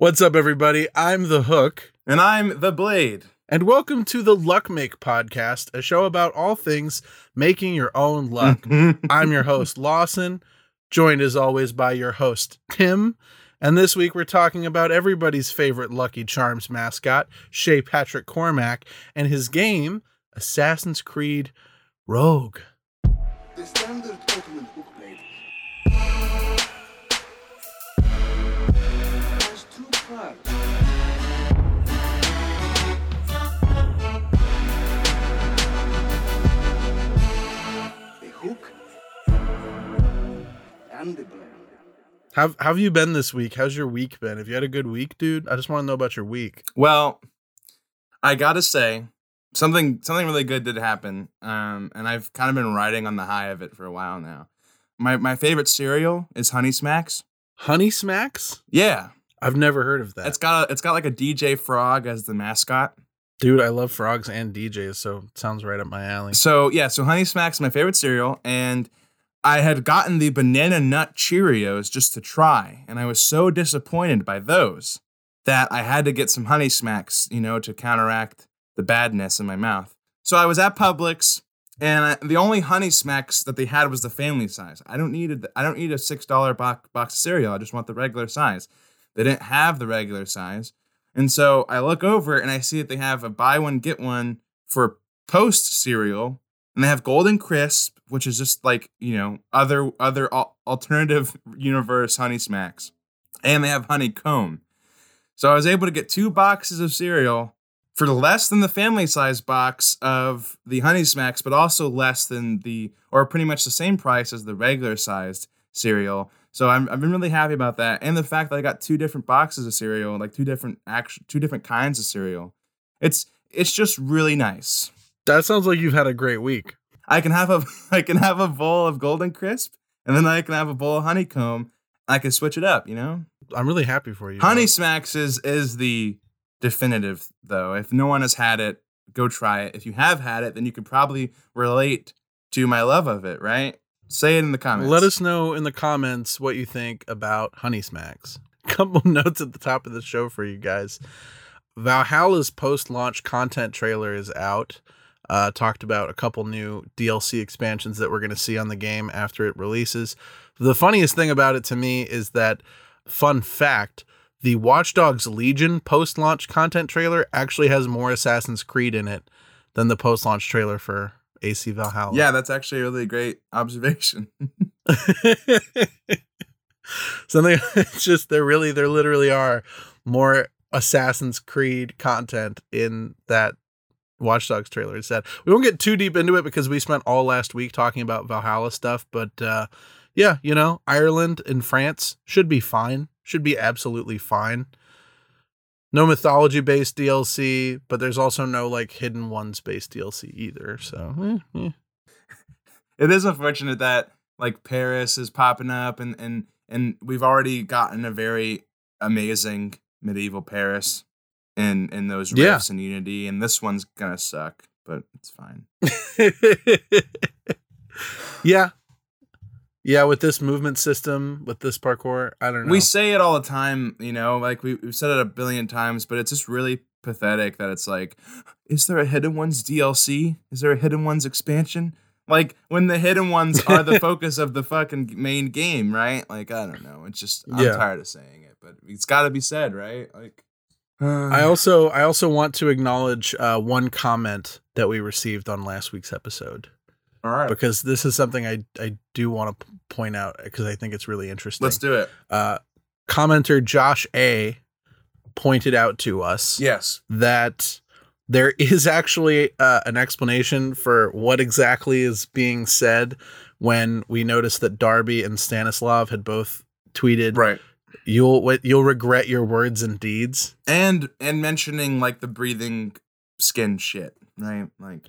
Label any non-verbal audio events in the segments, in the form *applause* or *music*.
What's up, everybody? I'm the Hook, And I'm the Blade. and welcome to the Luck Make podcast, a show about all things making your own luck. *laughs* I'm your host, Lawson, joined as always by your host, Tim. And this week we're talking about everybody's favorite Lucky Charms mascot, Shay Patrick Cormac, and his game, Assassin's Creed Rogue. Has. The hook and the blade. How, how have you been this week? How's your week been? Have you had a good week, dude? I just want to know about your week. Well, I gotta say, something something really good did happen. Um, and I've kind of been riding on the high of it for a while now. My my favorite cereal is Honey Smacks. Honey Smacks? Yeah. I've never heard of that. It's got a, it's got like a DJ Frog as the mascot. Dude, I love frogs and DJs, so it sounds right up my alley. So yeah, so Honey Smacks my favorite cereal, and I had gotten the banana nut Cheerios just to try, and I was so disappointed by those that I had to get some Honey Smacks, you know, to counteract the badness in my mouth. So I was at Publix, and I, the only Honey Smacks that they had was the family size. I don't need a, I don't need a six dollar box box of cereal. I just want the regular size. They didn't have the regular size. And so I look over and I see that they have a buy one, get one for post cereal. And they have Golden Crisp, which is just like, you know, other other alternative universe honey smacks. And they have honeycomb. So I was able to get two boxes of cereal for less than the family size box of the honey smacks, but also less than the or pretty much the same price as the regular sized cereal. So I'm, I've been really happy about that, and the fact that I got two different boxes of cereal, like two different action, two different kinds of cereal. It's it's just really nice. That sounds like you've had a great week. I can have a *laughs* I can have a bowl of Golden Crisp, and then I can have a bowl of honeycomb. I can switch it up, you know. I'm really happy for you. Honey Smacks is is the definitive though. If no one has had it, go try it. If you have had it, then you could probably relate to my love of it, right? Say it in the comments. Let us know in the comments what you think about Honey Smacks. *laughs* Couple notes at the top of the show for you guys. Valhalla's post-launch content trailer is out. Uh, talked about a couple new DLC expansions that we're going to see on the game after it releases. The funniest thing about it to me is that, fun fact, the Watch Dogs Legion post-launch content trailer actually has more Assassin's Creed in it than the post-launch trailer for AC Valhalla. Yeah, that's actually a really great observation. *laughs* *laughs* Something it's *laughs* just there really there literally are more Assassin's Creed content in that Watch Dogs trailer. It said we won't get too deep into it because we spent all last week talking about Valhalla stuff, but uh yeah, you know, Ireland and France should be fine. Should be absolutely fine. No mythology based DLC, but there's also no like hidden ones based DLC either. So eh, eh. it is unfortunate that like Paris is popping up and and and we've already gotten a very amazing medieval Paris in in those Yeah. rifts and unity and this one's gonna suck, but it's fine. *laughs* yeah. Yeah, with this movement system, with this parkour, I don't know. We say it all the time, you know, like we, we've said it a billion times, but it's just really pathetic that it's like, is there a Hidden Ones DLC? Is there a Hidden Ones expansion? Like when the Hidden Ones are the *laughs* focus of the fucking main game, right? Like I don't know. It's just I'm Yeah. tired of saying it, but it's got to be said, right? Like I also I also want to acknowledge uh, one comment that we received on last week's episode all right, because this is something I I do want to point out because I think it's really interesting. let's do it. uh, commenter Josh A pointed out to us Yes. that there is actually uh, an explanation for what exactly is being said when we noticed that Darby and Stanislav had both tweeted Right. you'll you'll regret your words and deeds. And and mentioning like the breathing skin shit, right? Like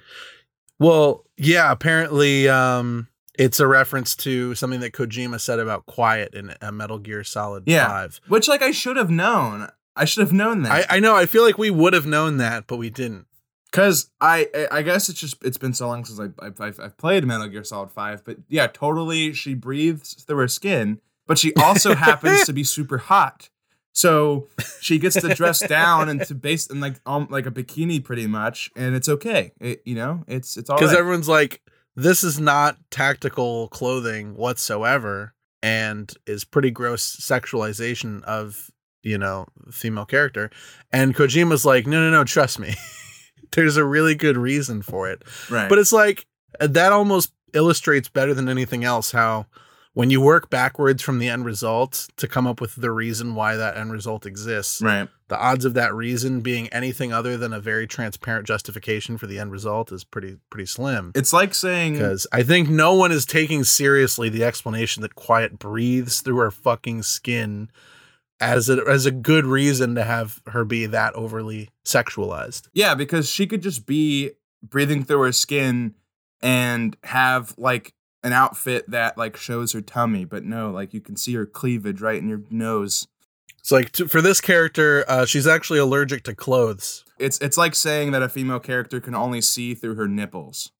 Well, yeah, apparently um it's a reference to something that Kojima said about quiet in a Metal Gear Solid Yeah. 5. which like I should have known. I should have known that. I, I know, I feel like we would have known that, but we didn't. Cause I, I- I guess it's just it's been so long since I, I've, I've I've played Metal Gear Solid Five, but yeah, totally. She breathes through her skin, but she also *laughs* happens to be super hot. So she gets to dress down and to base in like um, like a bikini pretty much, and it's okay. It, you know, it's it's all because right. everyone's like, this is not tactical clothing whatsoever, and is pretty gross sexualization of you know female character. And Kojima's like, no, no, no, trust me. *laughs* There's a really good reason for it. right. But it's like that almost illustrates better than anything else how when you work backwards from the end result to come up with the reason why that end result exists, right. the odds of that reason being anything other than a very transparent justification for the end result is pretty pretty slim. It's like saying Because I think no one is taking seriously the explanation that Quiet breathes through her fucking skin as a as a good reason to have her be that overly sexualized. Yeah, because she could just be breathing through her skin and have like an outfit that like shows her tummy, but no, like you can see her cleavage right in your nose. It's like to, for this character, uh, she's actually allergic to clothes. It's it's like saying that a female character can only see through her nipples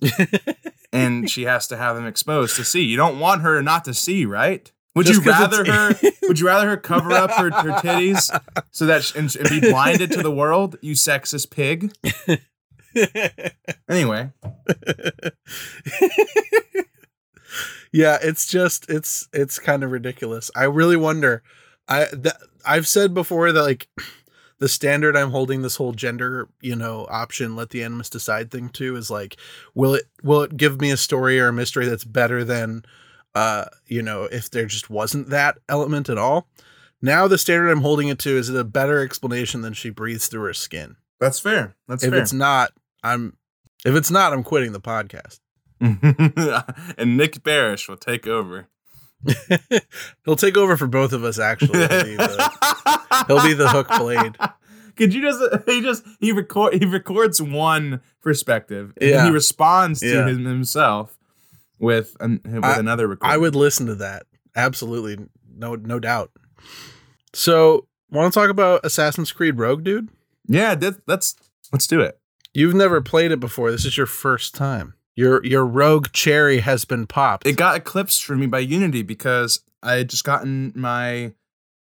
*laughs* and she has to have them exposed to see. You don't want her not to see, right? Would Just you rather her *laughs* would you rather her cover up her, her titties so that sh- and, and be *laughs* blinded to the world, you sexist pig? Anyway, yeah, it's just it's it's kind of ridiculous. I really wonder. I that I've said before that like the standard I'm holding this whole gender, you know, option let the animus decide thing to is like will it will it give me a story or a mystery that's better than uh you know if there just wasn't that element at all. Now the standard I'm holding it to is it a better explanation than she breathes through her skin. that's fair. That's if fair. it's not, I'm if it's not, I'm quitting the podcast. *laughs* and Nick Barish will take over. *laughs* He'll take over for both of us. Actually, he'll be the, he'll be the hook blade. *laughs* Could you just he just he record he records one perspective and Yeah. he responds to Yeah. him himself with an, with I- another recording. I would listen to that. Absolutely, no, no doubt. So, want to talk about Assassin's Creed Rogue, dude? Yeah, that, let's let's do it. You've never played it before. This is your first time. Your your Rogue cherry has been popped. It got eclipsed for me by Unity because I had just gotten my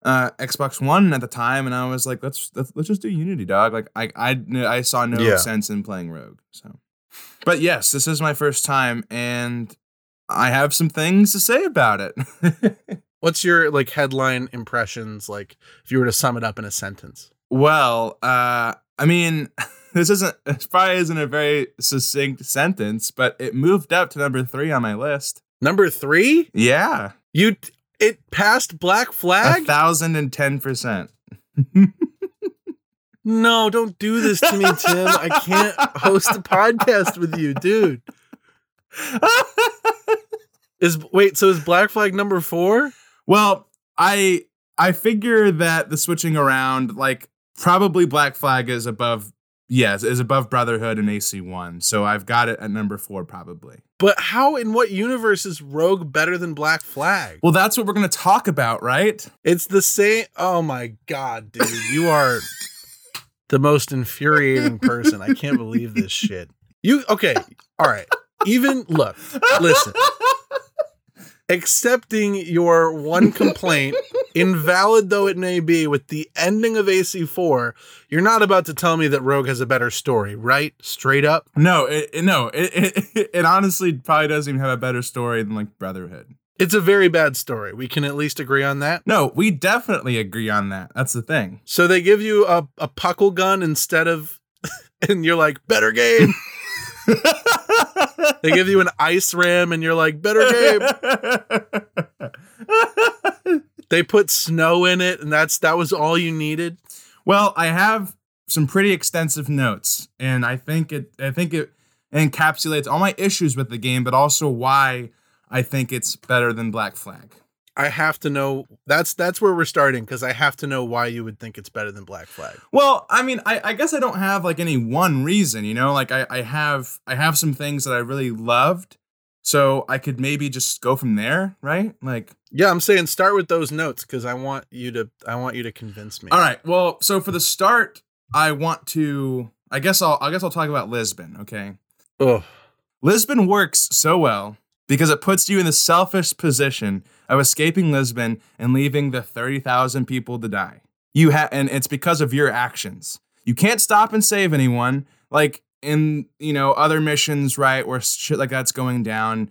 uh, Xbox One at the time, and I was like, let's let's, let's just do Unity, dog. Like I I I saw no Yeah. sense in playing Rogue. So, but yes, this is my first time, and I have some things to say about it. *laughs* What's your like headline impressions? Like, if you were to sum it up in a sentence. Well, uh, I mean, *laughs* this isn't it probably isn't a very succinct sentence, but it moved up to number three on my list. Number three, Yeah, you it passed Black Flag? a thousand and ten percent. *laughs* no, don't do this to me, Tim. I can't host a podcast with you, dude. *laughs* Is wait, so is Black Flag number four? well, I I figure that the switching around, like probably Black Flag is above. Yes, is above Brotherhood and AC one, so I've got it at number four probably. But how in what universe is Rogue better than Black Flag? Well, that's what we're gonna talk about, right? It's the same. Oh my god, dude, you are *laughs* the most infuriating person. I can't believe this shit. You okay? All right. Even look, listen. Accepting your one complaint, *laughs* invalid though it may be, with the ending of AC4, you're not about to tell me that Rogue has a better story, right? Straight up. No, it, it- no, it, it *laughs* it honestly probably doesn't even have a better story than like Brotherhood. It's a very bad story. We can at least agree on that. No, we definitely agree on that. That's the thing. So they give you a, a puckle gun instead of, *laughs* and you're like, better game. They give you an ice ram and you're like, better game. They put snow in it and that's that was all you needed. well, I have some pretty extensive notes, and I think it I think it encapsulates all my issues with the game, but also why I think it's better than Black Flag. I have to know that's that's where we're starting because I have to know why you would think it's better than Black Flag. Well, I mean, I, I guess I don't have like any one reason, you know. Like I, I have I have some things that I really loved, so I could maybe just go from there, right? Like, Yeah, I'm saying start with those notes because I want you to I want you to convince me. all right. Well, so for the start, I want to. I guess I'll I guess I'll talk about Lisbon. Okay, Ugh. Lisbon works so well because it puts you in the selfish position of escaping Lisbon and leaving the thirty thousand people to die. you have, and it's because of your actions. You can't stop and save anyone. Like in you know other missions, right, where shit like that's going down.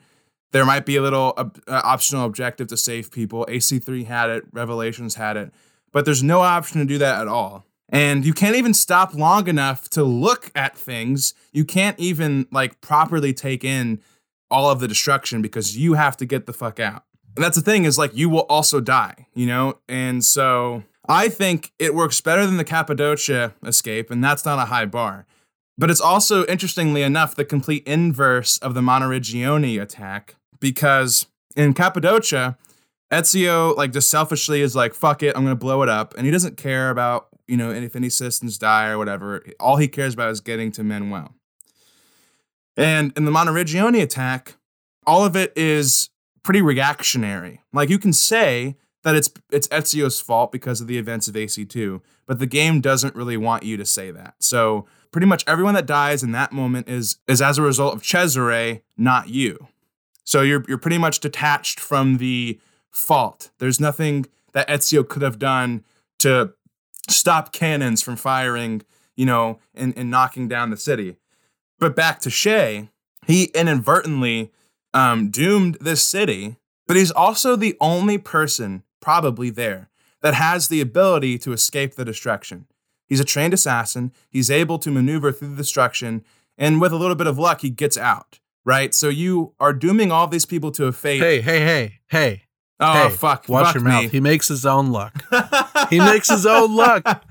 There might be a little uh, optional objective to save people. AC3 had it, Revelations had it, but there's no option to do that at all. And you can't even stop long enough to look at things. You can't even like properly take in all of the destruction because you have to get the fuck out. And that's the thing is like you will also die, you know? And so I think it works better than the Cappadocia escape, and that's not a high bar. But it's also, interestingly enough, the complete inverse of the Monteriggioni attack because in Cappadocia, Ezio like just selfishly is like, fuck it, I'm gonna blow it up. And he doesn't care about, you know, if any citizens die or whatever. All he cares about is getting to Manuel. And in the Monteriggioni attack, all of it is pretty reactionary. Like you can say that it's it's Ezio's fault because of the events of AC2, but the game doesn't really want you to say that. So pretty much everyone that dies in that moment is is as a result of Cesare, not you. So you're you're pretty much detached from the fault. There's nothing that Ezio could have done to stop cannons from firing, you know, and, and knocking down the city. But back to Shay, he inadvertently um, doomed this city, but he's also the only person probably there that has the ability to escape the destruction. He's a trained assassin. He's able to maneuver through the destruction, and with a little bit of luck, he gets out. Right. So you are dooming all these people to a fate. Hey, hey, hey, hey. oh hey, fuck! Watch fuck your me. mouth. He makes his own luck. *laughs* he makes his own luck.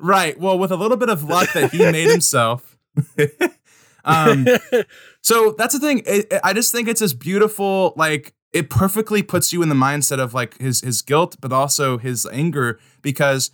right. Well, with a little bit of luck that he made himself. *laughs* um, *laughs* so that's the thing. It, I just think it's this beautiful, like it perfectly puts you in the mindset of like his his guilt, but also his anger because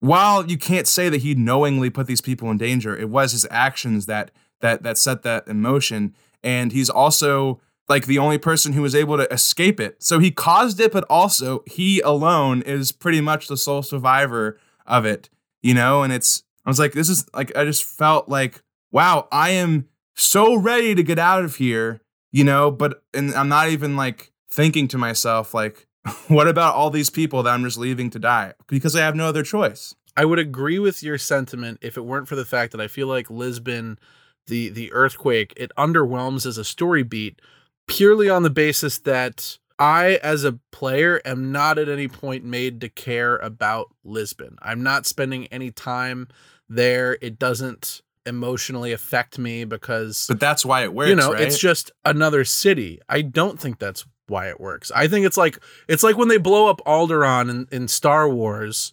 while you can't say that he knowingly put these people in danger, it was his actions that that that set that in motion, and he's also like the only person who was able to escape it. So he caused it, but also he alone is pretty much the sole survivor of it, you know. And it's I was like, this is like I just felt like, wow, I am so ready to get out of here, you know. But and I'm not even like thinking to myself like, *laughs* what about all these people that I'm just leaving to die because I have no other choice. I would agree with your sentiment if it weren't for the fact that I feel like Lisbon, the the earthquake, it underwhelms as a story beat purely on the basis that I, as a player, am not at any point made to care about Lisbon. I'm not spending any time there. It doesn't emotionally affect me because But that's why it works. you know right? it's just another city i don't think that's why it works i think it's like it's like when they blow up alderaan in, in star wars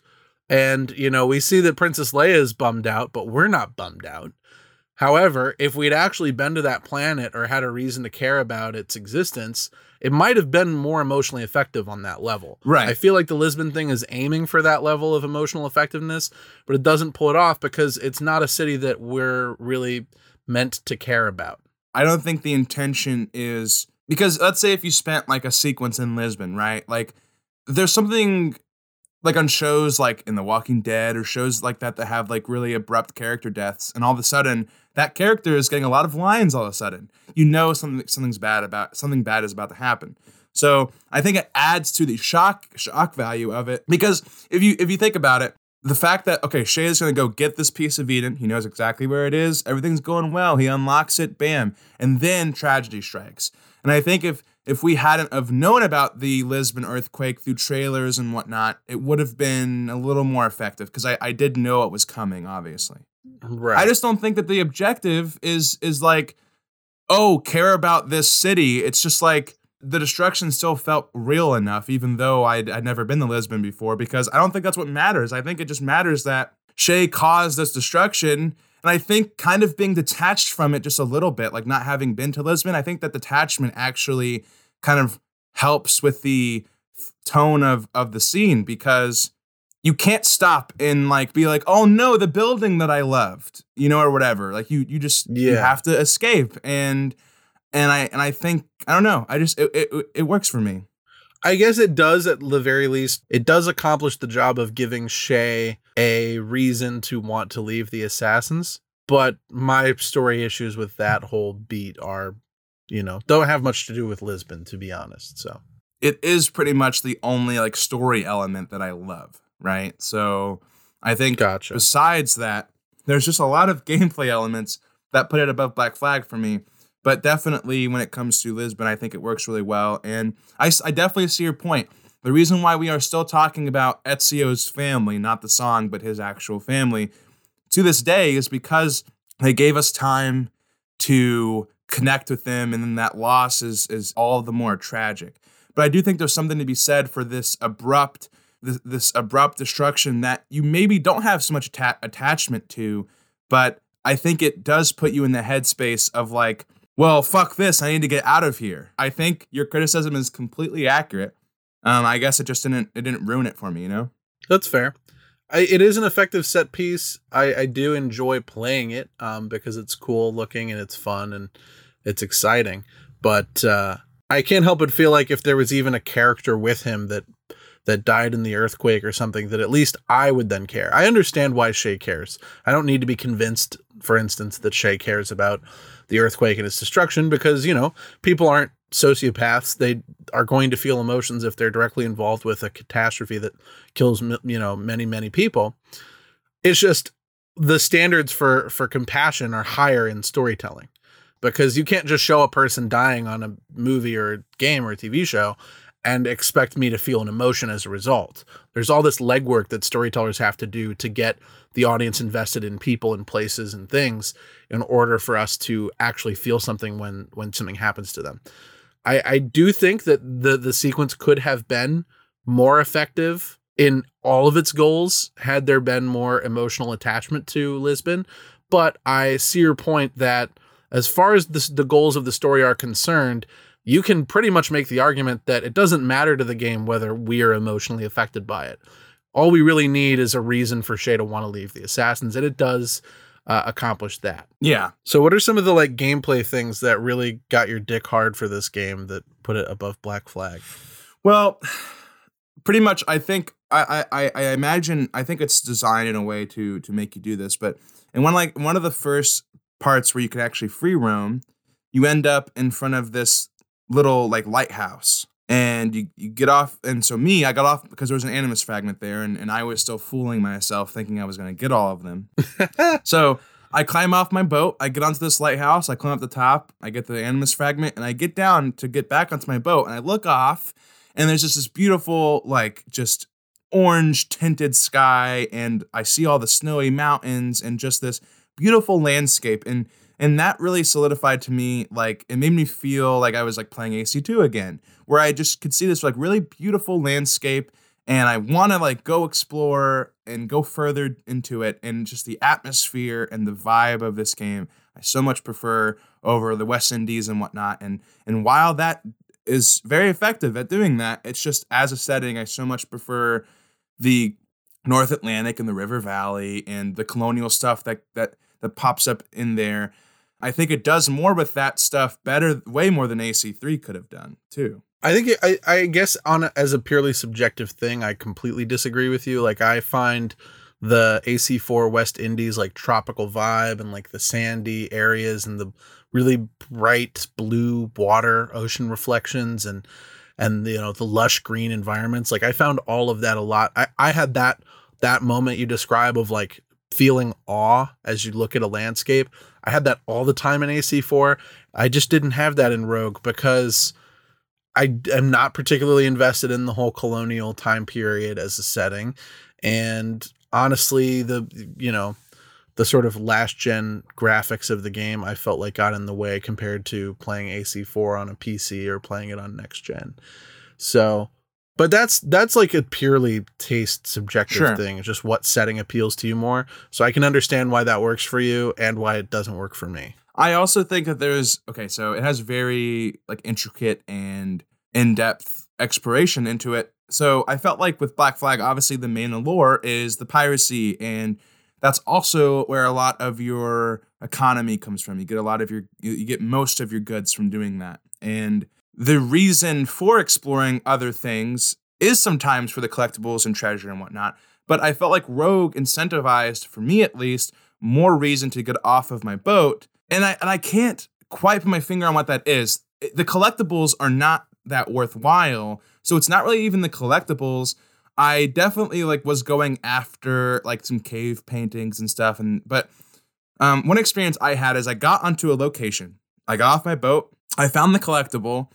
and you know we see that princess leia is bummed out but we're not bummed out however if we'd actually been to that planet or had a reason to care about its existence it might have been more emotionally effective on that level Right. i feel like the lisbon thing is aiming for that level of emotional effectiveness but it doesn't pull it off because it's not a city that we're really meant to care about I don't think the intention is because let's say if you spent like a sequence in Lisbon, right? Like there's something like on shows like in The Walking Dead or shows like that that have like really abrupt character deaths, and all of a sudden that character is getting a lot of lines. All of a sudden, you know something something's bad about something bad is about to happen. So I think it adds to the shock shock value of it because if you if you think about it, the fact that okay, Shay is going to go get this piece of Eden. He knows exactly where it is. Everything's going well. He unlocks it. Bam, and then tragedy strikes. And I think if if we hadn't have known about the Lisbon earthquake through trailers and whatnot, it would have been a little more effective because I, I did know it was coming. Obviously, right I just don't think that the objective is is like, oh, care about this city. It's just like the destruction still felt real enough, even though I'd, I'd never been to Lisbon before, because I don't think that's what matters. I think it just matters that Shay caused this destruction. And I think kind of being detached from it just a little bit, like not having been to Lisbon, I think that detachment actually kind of helps with the tone of of the scene because you can't stop and like be like, oh no, the building that I loved, you know, or whatever. Like you you just you have to escape. And and I and I think I don't know. I just it it, it works for me. I guess it does at the very least. It does accomplish the job of giving Shay a reason to want to leave the assassins. But my story issues with that whole beat are, you know, don't have much to do with Lisbon, to be honest. So It is pretty much the only like story element that I love, right? So I think Gotcha. besides that, there's just a lot of *laughs* gameplay elements that put it above Black Flag for me. But definitely when it comes to Lisbon, I think it works really well. And I, I definitely see your point. The reason why we are still talking about Ezio's family, not the song, but his actual family, to this day is because they gave us time to connect with them, and then that loss is is all the more tragic. But I do think there's something to be said for this abrupt this, this abrupt destruction that you maybe don't have so much atta- attachment to, but I think it does put you in the headspace of like, well, fuck this, I need to get out of here. I think your criticism is completely accurate. Um, I guess it just didn't it didn't ruin it for me, you know. That's fair. I, it is an effective set piece. I, I do enjoy playing it um, because it's cool looking and it's fun and it's exciting. But uh, I can't help but feel like if there was even a character with him that that died in the earthquake or something, that at least I would then care. I understand why Shay cares. I don't need to be convinced, for instance, that Shay cares about the earthquake and its destruction because you know people aren't sociopaths. They are going to feel emotions if they're directly involved with a catastrophe that kills you know many many people. It's just the standards for for compassion are higher in storytelling because you can't just show a person dying on a movie or a game or a TV show and expect me to feel an emotion as a result. There's all this legwork that storytellers have to do to get the audience invested in people and places and things in order for us to actually feel something when when something happens to them. I, I do think that the the sequence could have been more effective in all of its goals had there been more emotional attachment to Lisbon. But I see your point that as far as the goals of the story are concerned, you can pretty much make the argument that it doesn't matter to the game whether we are emotionally affected by it. All we really need is a reason for Shay to want to leave the assassins, and it does uh, accomplish that. Yeah, So, what are some of the like gameplay things that really got your dick hard for this game that put it above Black Flag? Well, pretty much. I think I, I I imagine I think it's designed in a way to to make you do this. But and one like one of the first parts where you could actually free roam, you end up in front of this little like lighthouse. And you, you get off, and so me, I got off because there was an animus fragment there, and, and I was still fooling myself thinking I was gonna get all of them. *laughs* so I climb off my boat, I get onto this lighthouse, I climb up the top, I get the animus fragment, and I get down to get back onto my boat, and I look off, and there's just this beautiful, like, just orange tinted sky, and I see all the snowy mountains and just this beautiful landscape. And and that really solidified to me, like, it made me feel like I was like playing AC2 again, where I just could see this like really beautiful landscape and I want to like go explore and go further into it and just the atmosphere and the vibe of this game I so much prefer over the West Indies and whatnot and and while that is very effective at doing that it's just as a setting I so much prefer the North Atlantic and the River Valley and the colonial stuff that that that pops up in there I think it does more with that stuff better way more than AC3 could have done too. I think it, I I guess on a, as a purely subjective thing, I completely disagree with you. Like I find the AC4 West Indies like tropical vibe and like the sandy areas and the really bright blue water ocean reflections and and you know the lush green environments like i found all of that a lot. I i had that that moment you describe of like feeling awe as you look at a landscape i had that all the time in ac4 i just didn't have that in rogue because I am not particularly invested in the whole colonial time period as a setting. And honestly, the, you know, the sort of last gen graphics of the game I felt like got in the way compared to playing AC4 on a PC or playing it on next gen. So, but that's that's like a purely taste subjective Sure. thing, just what setting appeals to you more. So I can understand why that works for you and why it doesn't work for me. I also think that there's okay, so it has very like intricate and in-depth exploration into it. So I felt like with Black Flag, obviously the main allure is the piracy, and that's also where a lot of your economy comes from. You get a lot of your you, you get most of your goods from doing that. And the reason for exploring other things is sometimes for the collectibles and treasure and whatnot. But I felt like Rogue incentivized, for me at least, more reason to get off of my boat. And I and I can't quite put my finger on what that is. The collectibles are not that worthwhile. So it's not really even the collectibles. I definitely like was going after like some cave paintings and stuff. And but um, one experience I had is I got onto a location. I got off my boat. I found the collectible.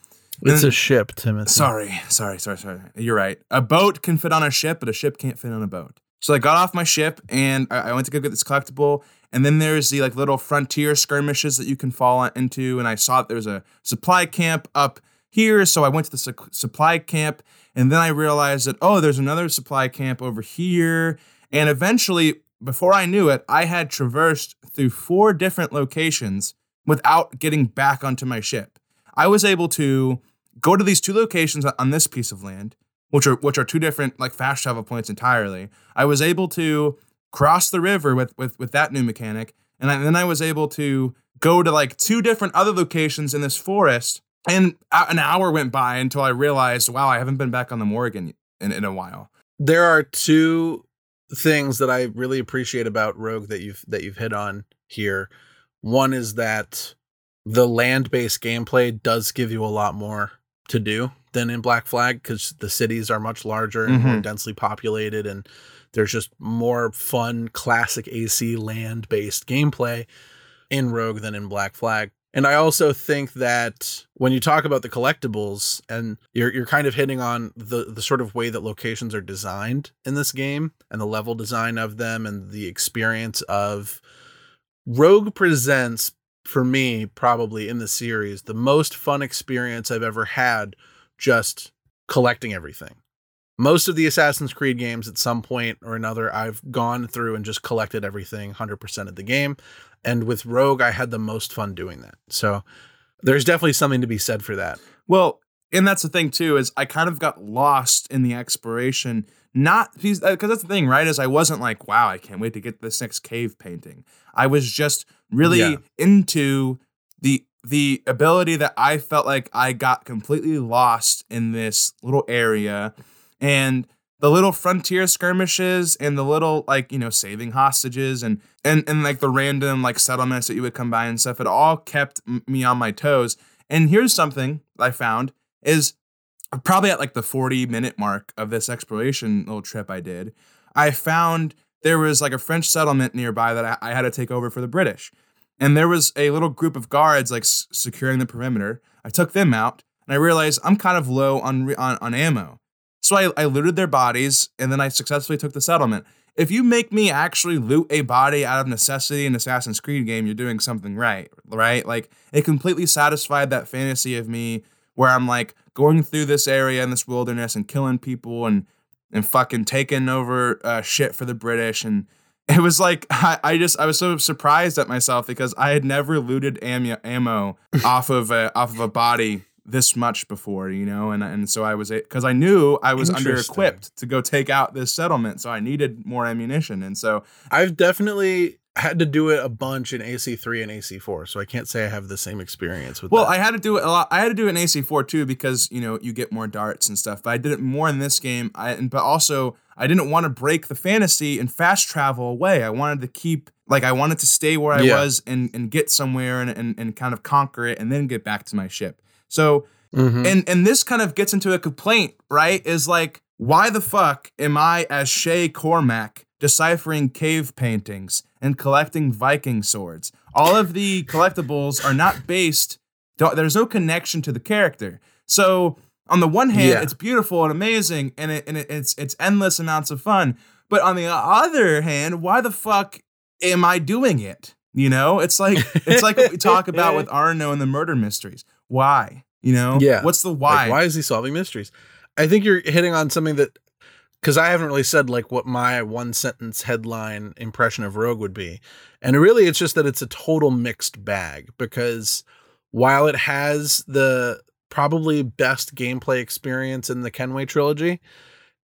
It's a ship, Timothy. Sorry, sorry, sorry, sorry. You're right. A boat can fit on a ship, but a ship can't fit on a boat. So I got off my ship and I I went to go get this collectible. And then there's the like little frontier skirmishes that you can fall into. And I saw that there's a supply camp up here. So I went to the su- supply camp. And then I realized that, oh, there's another supply camp over here. And eventually, before I knew it, I had traversed through four different locations without getting back onto my ship. I was able to go to these two locations on this piece of land, which are which are two different like fast travel points entirely. I was able to cross the river with with with that new mechanic, and, I, then I was able to go to like two different other locations in this forest. And an hour went by until I realized, wow, I haven't been back on the Morrigan in, in a while. there are two things that I really appreciate about Rogue that you've that you've hit on here. One is that the land-based gameplay does give you a lot more to do than in Black Flag because the cities are much larger and more Mhm. densely populated, and there's just more fun classic AC land-based gameplay in Rogue than in Black Flag. And I also think that when you talk about the collectibles and you're you're kind of hitting on the the sort of way that locations are designed in this game and the level design of them and the experience of Rogue presents for me probably in the series the most fun experience I've ever had just collecting everything. Most of the Assassin's Creed games at some point or another I've gone through and just collected everything 100% of the game and with Rogue I had the most fun doing that. So there's definitely something to be said for that. Well, and that's the thing too is I kind of got lost in the exploration. Not because uh, that's the thing, right? Is I wasn't like, wow, I can't wait to get this next cave painting. I was just really Yeah. into the the ability that I felt like I got completely lost in this little area, and the little frontier skirmishes and the little like you know saving hostages and and and like the random like settlements that you would come by and stuff. It all kept m- me on my toes. And here's something I found is probably at like the 40 minute mark of this exploration little trip I did, I found there was like a French settlement nearby that I, I had to take over for the British. And there was a little group of guards like s- securing the perimeter. I took them out and I realized I'm kind of low on, re- on, on ammo. So I, I looted their bodies and then I successfully took the settlement. If you make me actually loot a body out of necessity in Assassin's Creed game, you're doing something right, right? Like it completely satisfied that fantasy of me where I'm like going through this area in this wilderness and killing people and and fucking taking over uh, shit for the British. And it was like *laughs* I, I just I was so surprised at myself because I had never looted ammo, ammo *laughs* off of a off of a body this much before, you know, and and so I was because I knew I was under equipped to go take out this settlement, so I needed more ammunition, and so I've definitely had to do it a bunch in AC3 and AC4, so I can't say I have the same experience with Well, that. I had to do it a lot. I had to do it in AC4 too because you know you get more darts and stuff. But I did it more in this game. I and but also I didn't want to break the fantasy and fast travel away. I wanted to keep like I wanted to stay where I Yeah. was and and get somewhere and, and and kind of conquer it and then get back to my ship. So Mhm. and and this kind of gets into a complaint, right? Is like, why the fuck am I as Shay Cormac deciphering cave paintings and collecting Viking swords? All of the collectibles are not based. There's no connection to the character. So on the one hand, Yeah. it's beautiful and amazing, and it, and it, it's it's endless amounts of fun. But on the other hand, why the fuck am I doing it? You know, it's like it's like what we talk about with *laughs* Arno and the murder mysteries. Why? You know, Yeah. What's the Like, why? why is he solving mysteries? I think you're hitting on something that because I haven't really said like what my one sentence headline impression of Rogue would be. And really it's just that it's a total mixed bag because while it has the probably best gameplay experience in the Kenway trilogy,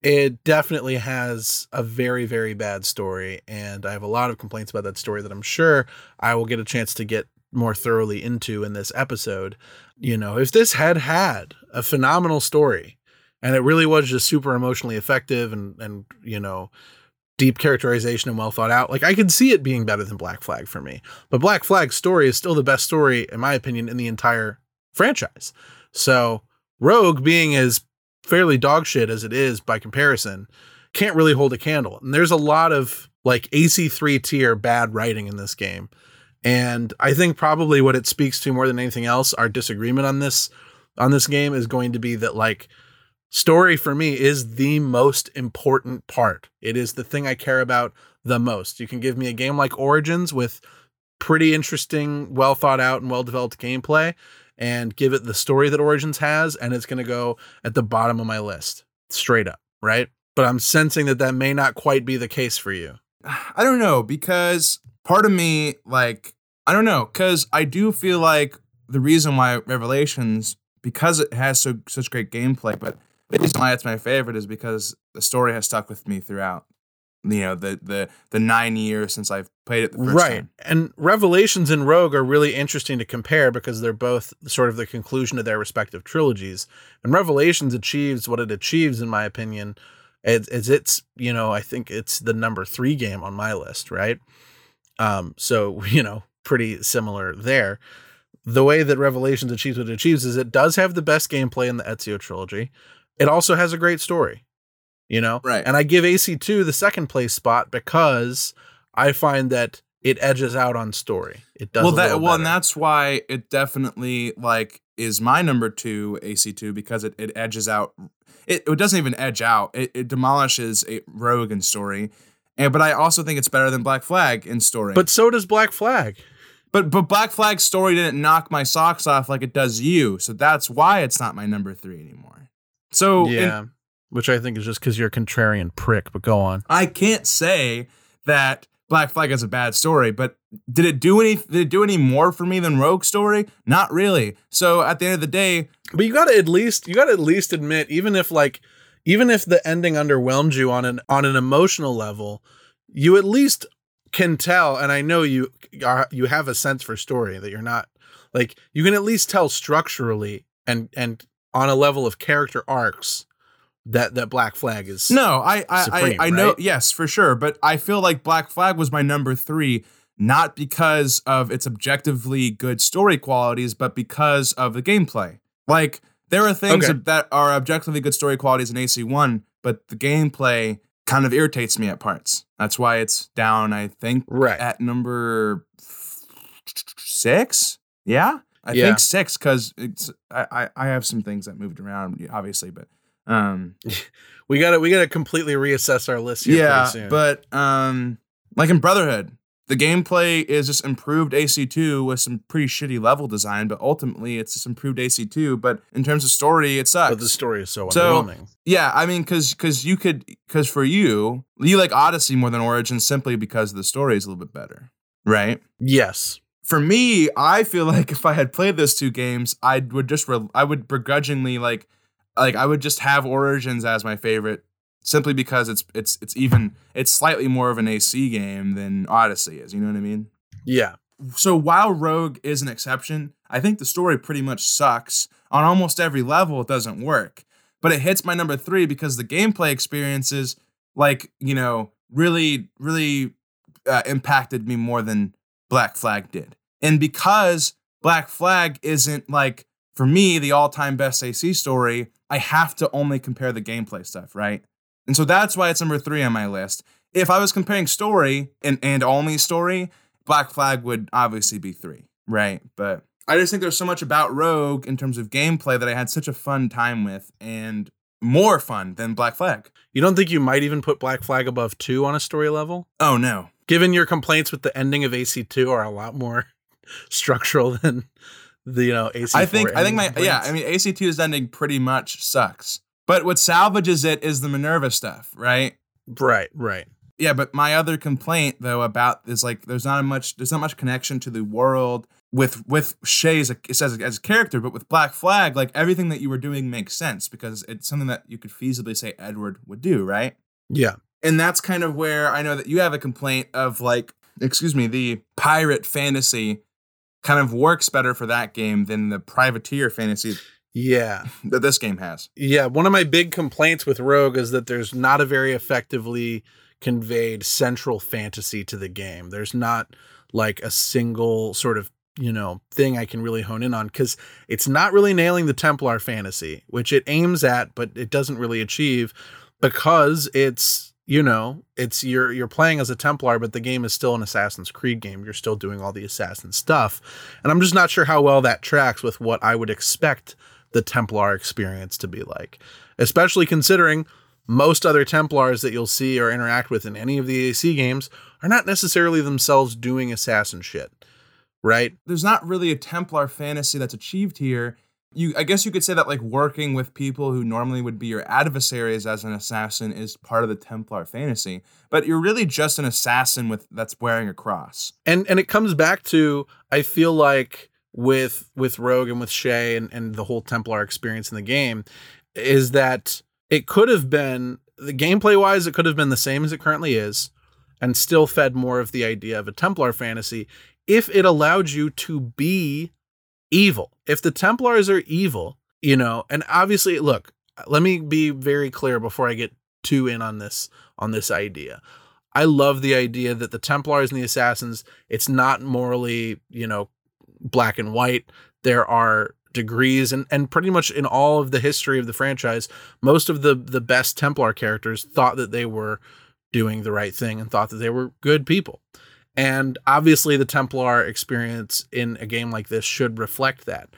it definitely has a very, very bad story. And I have a lot of complaints about that story that I'm sure I will get a chance to get more thoroughly into in this episode. You know, if this had had a phenomenal story and it really was just super emotionally effective and, and, you know, deep characterization and well thought out, like I could see it being better than Black Flag for me. But Black Flag's story is still the best story, in my opinion, in the entire franchise. So Rogue being as fairly dog shit as it is by comparison, can't really hold a candle. And there's a lot of like AC3 tier bad writing in this game. And I think probably what it speaks to more than anything else, our disagreement on this on this game is going to be that like story for me is the most important part. It is the thing I care about the most. You can give me a game like Origins with pretty interesting, well thought out and well developed gameplay and give it the story that Origins has and it's going to go at the bottom of my list straight up, right? But I'm sensing that that may not quite be the case for you. I don't know because part of me like I don't know cuz I do feel like the reason why Revelations because it has so such great gameplay but the reason why it's my favorite is because the story has stuck with me throughout you know the the the 9 years since I've played it the first right. time. And Revelations and Rogue are really interesting to compare because they're both sort of the conclusion of their respective trilogies. And Revelations achieves what it achieves, in my opinion, as, as it's, you know, I think it's the number three game on my list, right? Um, so, *laughs* you know, pretty similar there. The way that Revelations achieves what it achieves is it does have the best gameplay in the Ezio trilogy. It also has a great story, you know? Right. And I give AC2 the second place spot because I find that it edges out on story. It does well that well and that's why it definitely like is my number two AC2 because it, it edges out it, it doesn't even edge out it, it demolishes a rogue in story and but I also think it's better than Black Flag in story But so does Black Flag. but but Black Flag's story didn't knock my socks off like it does you so that's why it's not my number three anymore so in- yeah. Which I think is just because you're a contrarian prick, but go on. I can't say that Black Flag has a bad story, but did it do any did it do any more for me than Rogue Story? Not really. So at the end of the day, But you gotta at least you gotta at least admit, even if like even if the ending underwhelmed you on an on an emotional level, you at least can tell, and I know you are you have a sense for story that you're not like you can at least tell structurally and and on a level of character arcs that that Black Flag is no, I I Supreme, I, I know yes for sure, but I feel like Black Flag was my number three. Not because of its objectively good story qualities, but because of the gameplay. Like there are things Okay. that are objectively good story qualities in AC1, but the gameplay kind of irritates me at parts. That's why it's down, I think, right. at number six. Yeah, I Yeah. think six because it's I, I I have some things that moved around, obviously, but um *laughs* we gotta we gotta completely reassess our list here yeah, pretty soon. but um like in Brotherhood, the gameplay is just improved AC2 with some pretty shitty level design, but ultimately it's just improved AC2. But in terms of story, it sucks. but the story is so, So- underwhelming. Yeah, I mean, because because you could because for you you like Odyssey more than Origin simply because the story is a little bit better, right? Yes. For me, I feel like if I had played those two games, I would just re- I would begrudgingly like like I would just have Origins as my favorite simply because it's it's it's even it's slightly more of an AC game than Odyssey is. You know what I mean? Yeah. so while Rogue is an exception, I think the story pretty much sucks. On almost every level, it doesn't work. But it hits my number three because the gameplay experiences, like, you know, really, really uh, impacted me more than Black Flag did. And because Black Flag isn't like, for me, the all time best AC story, I have to only compare the gameplay stuff, right? And so that's why it's number three on my list. If I was comparing story and, and only story, Black Flag would obviously be three, right? But I just think there's so much about Rogue in terms of gameplay that I had such a fun time with and more fun than Black Flag. You don't think you might even put Black Flag above two on a story level? Oh no. Given your complaints with the ending of AC2 are a lot more structural *laughs* than the you know AC. I think I think my yeah, I mean AC2's ending pretty much sucks. But what salvages it is the Minerva stuff, right? right, right. Yeah, but my other complaint though about is like there's not much there's not much connection to the world with with Shay as a, it says as a character, but with Black Flag, like everything that you were doing makes sense because it's something that you could feasibly say Edward would do, right? Yeah, And that's kind of where I know that you have a complaint of like, excuse me, the pirate fantasy kind of works better for that game than the privateer fantasy yeah, *laughs* that this game has. yeah. One of my big complaints with Rogue is that there's not a very effectively conveyed central fantasy to the game. There's not like a single sort of you know thing I can really hone in on because it's not really nailing the Templar fantasy, which it aims at, but it doesn't really achieve because it's you know it's you're you're playing as a Templar, but the game is still an Assassin's Creed game. You're still doing all the assassin stuff, and I'm just not sure how well that tracks with what I would expect the Templar experience to be like, especially considering most other Templars that you'll see or interact with in any of the AC games are not necessarily themselves doing assassin shit, right? There's not really a Templar fantasy that's achieved here. You, I guess you could say that like working with people who normally would be your adversaries as an assassin is part of the Templar fantasy, but you're really just an assassin with that's wearing a cross. And and it comes back to I feel like with with Rogue and with Shay and, and the whole Templar experience in the game is that it could have been the gameplay wise, it could have been the same as it currently is, and still fed more of the idea of a Templar fantasy if it allowed you to be evil. If the Templars are evil, you know, and obviously, look, let me be very clear before I get too in on this on this idea. I love the idea that the Templars and the Assassins, it's not morally, you know, black and white. There are degrees and and pretty much in all of the history of the franchise, most of the the best Templar characters thought that they were doing the right thing and thought that they were good people. And obviously the Templar experience in a game like this should reflect that.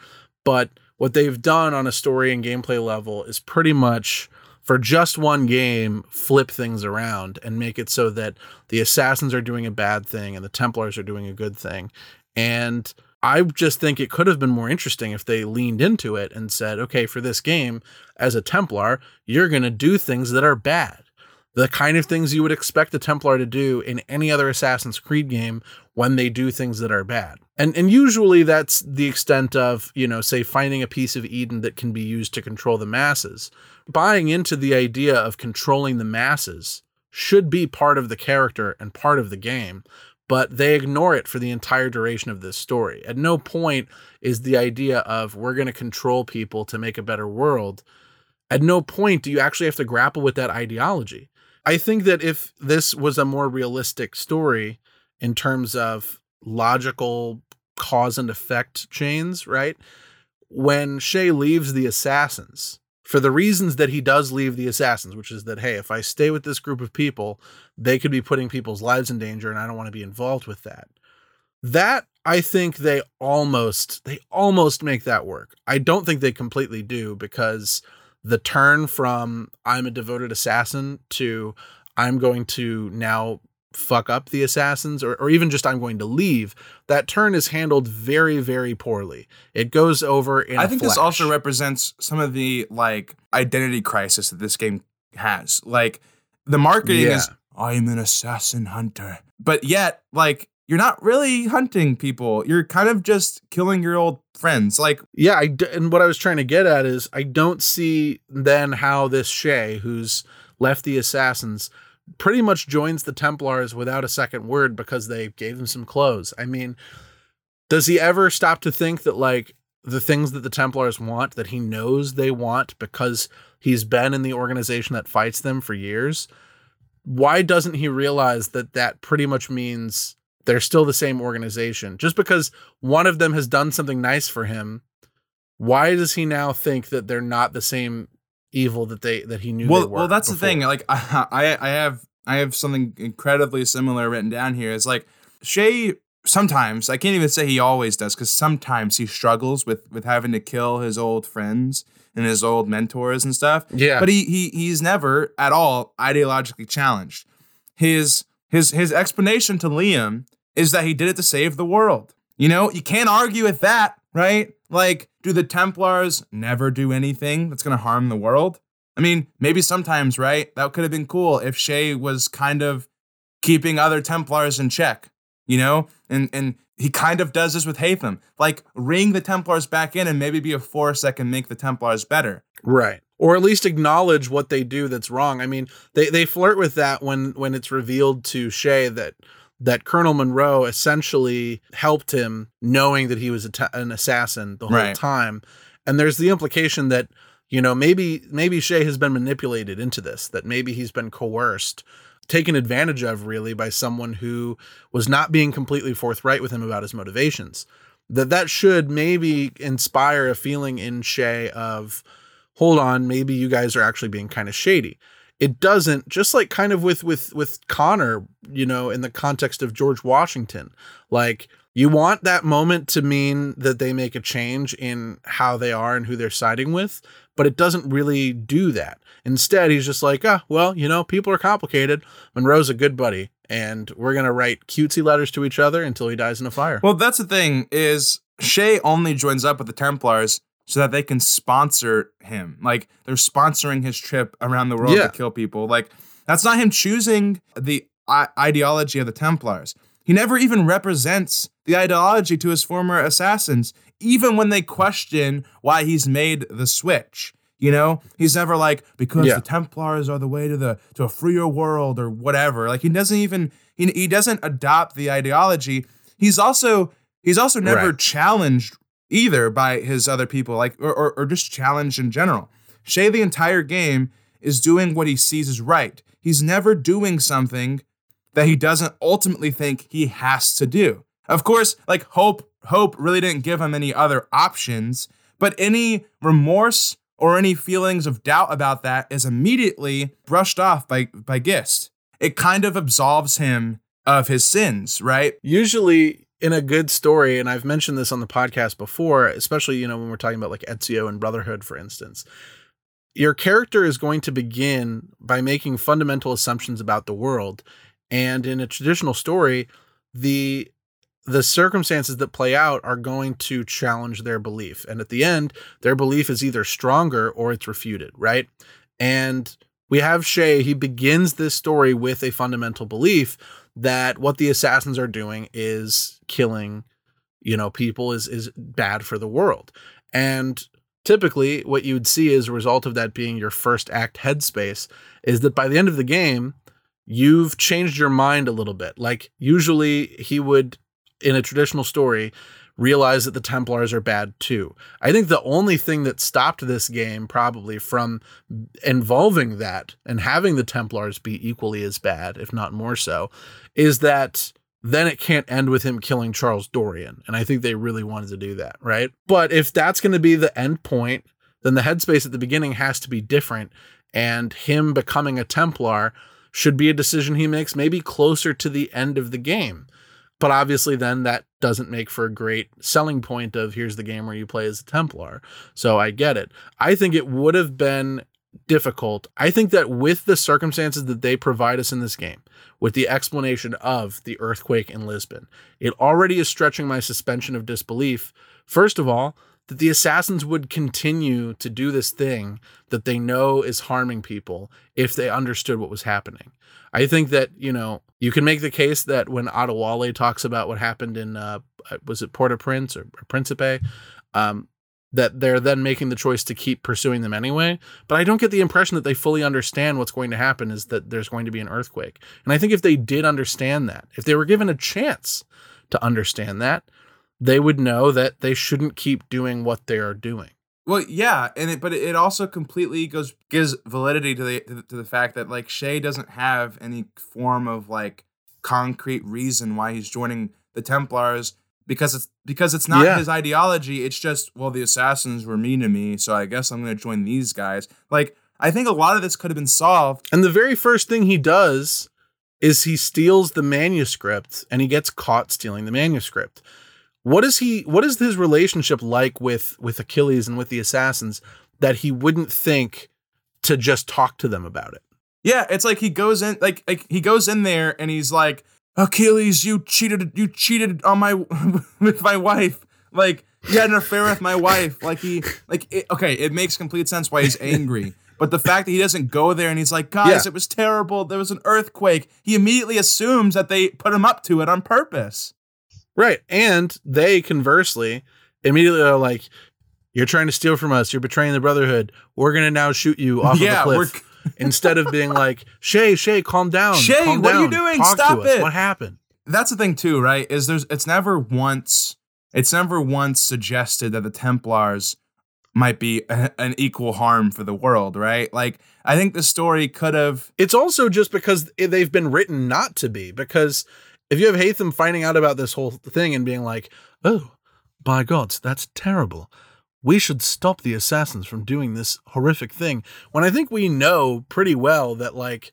But what they've done on a story and gameplay level is pretty much for just one game flip things around and make it so that the assassins are doing a bad thing and the templars are doing a good thing and I just think it could have been more interesting if they leaned into it and said, okay, for this game, as a Templar, you're going to do things that are bad. The kind of things you would expect a Templar to do in any other Assassin's Creed game when they do things that are bad. And and usually that's the extent of, you know, say finding a piece of Eden that can be used to control the masses. Buying into the idea of controlling the masses should be part of the character and part of the game but they ignore it for the entire duration of this story. At no point is the idea of we're going to control people to make a better world. At no point do you actually have to grapple with that ideology. I think that if this was a more realistic story in terms of logical cause and effect chains, right? When Shay leaves the assassins, for the reasons that he does leave the assassins, which is that, hey, if I stay with this group of people, they could be putting people's lives in danger and I don't want to be involved with that. That I think they almost they almost make that work. I don't think they completely do because the turn from I'm a devoted assassin to I'm going to now fuck up the assassins or, or even just I'm going to leave, that turn is handled very, very poorly. It goes over in I think flash. this also represents some of the like identity crisis that this game has. Like the marketing Yeah. is I'm an assassin hunter. But yet, like you're not really hunting people. You're kind of just killing your old friends. Like Yeah, I d- and what I was trying to get at is I don't see then how this Shay, who's left the assassins, pretty much joins the Templars without a second word because they gave him some clothes. I mean, does he ever stop to think that like the things that the Templars want that he knows they want because he's been in the organization that fights them for years? Why doesn't he realize that that pretty much means they're still the same organization? Just because one of them has done something nice for him, why does he now think that they're not the same evil that they that he knew well, they were? well, that's the thing. Like I, I, I have, I have something incredibly similar written down here. It's like Shay. Sometimes I can't even say he always does, because sometimes he struggles with with having to kill his old friends and his old mentors and stuff. Yeah. But he he he's never at all ideologically challenged. His his his explanation to Liam is that he did it to save the world. You know, you can't argue with that, right? Like, do the Templars never do anything that's gonna harm the world? I mean, maybe sometimes, right? That could have been cool if Shay was kind of keeping other Templars in check, you know? And and he kind of does this with Haytham. Like ring the Templars back in and maybe be a force that can make the Templars better. Right. Or at least acknowledge what they do that's wrong. I mean, they, they flirt with that when when it's revealed to Shay that that Colonel Monro essentially helped him knowing that he was ta- an assassin the whole Right. time. And there's the implication that you know maybe maybe Shay has been manipulated into this, that maybe he's been coerced, taken advantage of really by someone who was not being completely forthright with him about his motivations. that that should maybe inspire a feeling in Shay of, hold on, maybe you guys are actually being kind of shady. It doesn't, just like kind of with with with Connor, you know, in the context of George Washington, like you want that moment to mean that they make a change in how they are and who they're siding with, but it doesn't really do that. Instead, he's just like, ah, well, you know, people are complicated. Monro's a good buddy, and we're gonna write cutesy letters to each other until he dies in a fire. Well, that's the thing is Shay only joins up with the Templars so that they can sponsor him. Like they're sponsoring his trip around the world Yeah. to kill people. Like that's not him choosing the I- ideology of the Templars. He never even represents the ideology to his former assassins, even when they question why he's made the switch. You know, he's never like because Yeah. the Templars are the way to the to a freer world or whatever. Like he doesn't even he, he doesn't adopt the ideology. He's also he's also never Right. challenged either by his other people, like or, or or just challenged in general. Shay the entire game is doing what he sees as right. He's never doing something that he doesn't ultimately think he has to do. Of course, like Hope Hope really didn't give him any other options, but any remorse or any feelings of doubt about that is immediately brushed off by by Gist. It kind of absolves him of his sins, right? usually in a good story, and I've mentioned this on the podcast before, especially you know when we're talking about like Ezio and Brotherhood, for instance, your character is going to begin by making fundamental assumptions about the world, and in a traditional story, the the circumstances that play out are going to challenge their belief, and at the end, their belief is either stronger or it's refuted, right? And we have Shay. He begins this story with a fundamental belief that what the assassins are doing is killing you know people is is bad for the world. And typically what you would see as a result of that being your first act headspace is that by the end of the game you've changed your mind a little bit. Like usually he would in a traditional story realize that the templars are bad too i think the only thing that stopped this game probably from involving that and having the templars be equally as bad if not more so is that then it can't end with him killing Charles Dorian. And I think they really wanted to do that, right? But if that's going to be the end point, then the headspace at the beginning has to be different. And him becoming a Templar should be a decision he makes maybe closer to the end of the game. But obviously, then that doesn't make for a great selling point of here's the game where you play as a Templar. So I get it. I think it would have been difficult. I think that with the circumstances that they provide us in this game, with the explanation of the earthquake in Lisbon, it already is stretching my suspension of disbelief. First of all, that the assassins would continue to do this thing that they know is harming people if they understood what was happening. I think that, you know, you can make the case that when Adewale talks about what happened in, uh, was it Port-au-Prince or, or Principe, um, that they're then making the choice to keep pursuing them anyway. But I don't get the impression that they fully understand what's going to happen is that there's going to be an earthquake. And I think if they did understand that, if they were given a chance to understand that, they would know that they shouldn't keep doing what they are doing. Well, yeah, and it, but it also completely goes gives validity to the to the, to the fact that like Shay doesn't have any form of like concrete reason why he's joining the Templars because it's because it's not Yeah. his ideology. It's just well, the assassins were mean to me, so I guess I'm going to join these guys. Like I think a lot of this could have been solved. And the very first thing he does is he steals the manuscript and he gets caught stealing the manuscript. What is he what is his relationship like with with Achilles and with the assassins that he wouldn't think to just talk to them about it? Yeah, it's like he goes in like like he goes in there and he's like, Achilles, you cheated you cheated on my *laughs* with my wife. Like he had an affair with my wife. Like he like it, okay, it makes complete sense why he's angry. But the fact that he doesn't go there and he's like, guys, Yeah. it was terrible. There was an earthquake. He immediately assumes that they put him up to it on purpose. Right. And they conversely immediately are like, You're trying to steal from us, you're betraying the brotherhood. We're gonna now shoot you off Yeah, of we're- cliff. *laughs* Instead of being like, Shay, Shay, calm down. Shay, calm what are you doing? Talk Stop it." What happened? That's the thing too, right? Is there's it's never once it's never once suggested that the Templars might be a, an equal harm for the world, right? Like I think the story could have It's also just because they've been written not to be. Because if you have Haytham finding out about this whole thing and being like, "Oh, by gods, that's terrible. We should stop the assassins from doing this horrific thing. When I think we know pretty well that like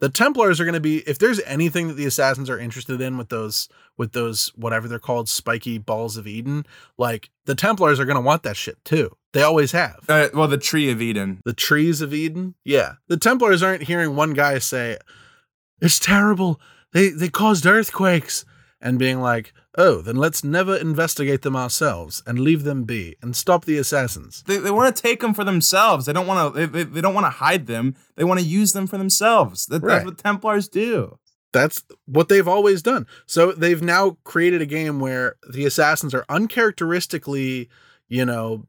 the Templars are going to be if there's anything that the assassins are interested in with those with those whatever they're called spiky balls of Eden, like the Templars are going to want that shit too. They always have. Uh, well, the Tree of Eden. The trees of Eden? Yeah. The Templars aren't hearing one guy say, It's terrible. They they caused earthquakes and being like, oh, then let's never investigate them ourselves and leave them be and stop the assassins. They, they want to take them for themselves. They don't want to. They, they, they don't want to hide them. They want to use them for themselves. That, Right. That's what Templars do. That's what they've always done. So they've now created a game where the assassins are uncharacteristically, you know,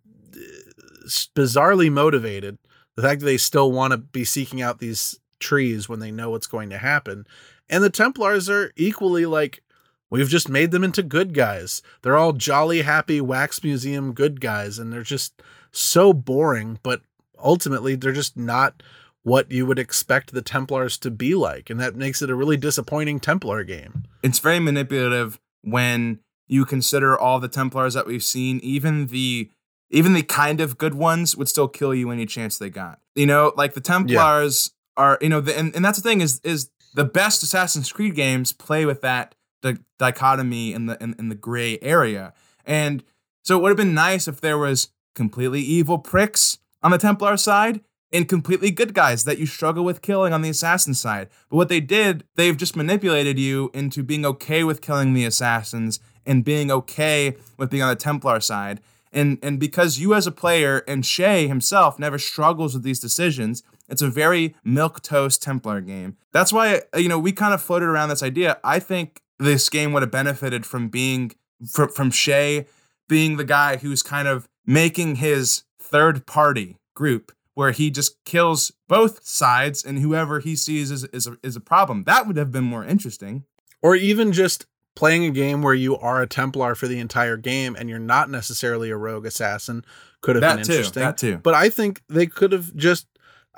bizarrely motivated. The fact that they still want to be seeking out these trees when they know what's going to happen. And the Templars are equally like, we've just made them into good guys. They're all jolly, happy wax museum good guys, and they're just so boring, but ultimately they're just not what you would expect the Templars to be like. And that makes it a really disappointing Templar game. It's very manipulative when you consider all the Templars that we've seen. Even the even the kind of good ones would still kill you any chance they got. You know, like the Templars are. You know, the, and and that's the thing is is the best Assassin's Creed games play with that the dichotomy in the in, in the gray area. And so it would have been nice if there was completely evil pricks on the Templar side and completely good guys that you struggle with killing on the assassin side. But what they did, they've just manipulated you into being okay with killing the assassins and being okay with being on the Templar side. And and because you as a player and Shay himself never struggles with these decisions, it's a very milk toast Templar game. That's why uh, you know we kind of floated around this idea. I think this game would have benefited from being from, from Shay being the guy who's kind of making his third party group where he just kills both sides and whoever he sees is, is, a, is a problem. That would have been more interesting. Or even just playing a game where you are a Templar for the entire game and you're not necessarily a rogue assassin could have That been too, interesting. that too. But I think they could have just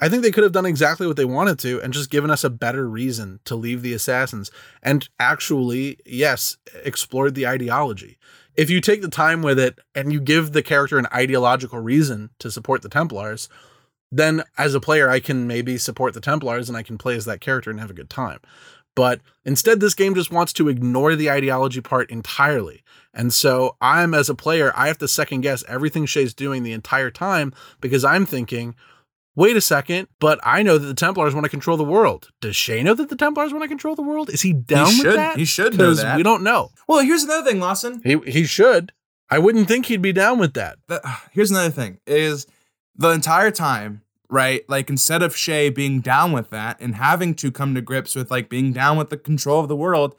I think they could have done exactly what they wanted to and just given us a better reason to leave the assassins and actually, yes, explored the ideology. If you take the time with it and you give the character an ideological reason to support the Templars, then as a player, I can maybe support the Templars and I can play as that character and have a good time. But instead, this game just wants to ignore the ideology part entirely. And so I'm, as a player, I have to second guess everything Shay's doing the entire time because I'm thinking, wait a second, but I know that the Templars want to control the world. Does Shay know that the Templars want to control the world? Is he down should- with that? he should know 'Cause that. We don't know. Well, here's another thing, Lawson. He he should. I wouldn't think he'd be down with that. The- *sighs* here's another thing is the entire time, right? Like instead of Shay being down with that and having to come to grips with like being down with the control of the world,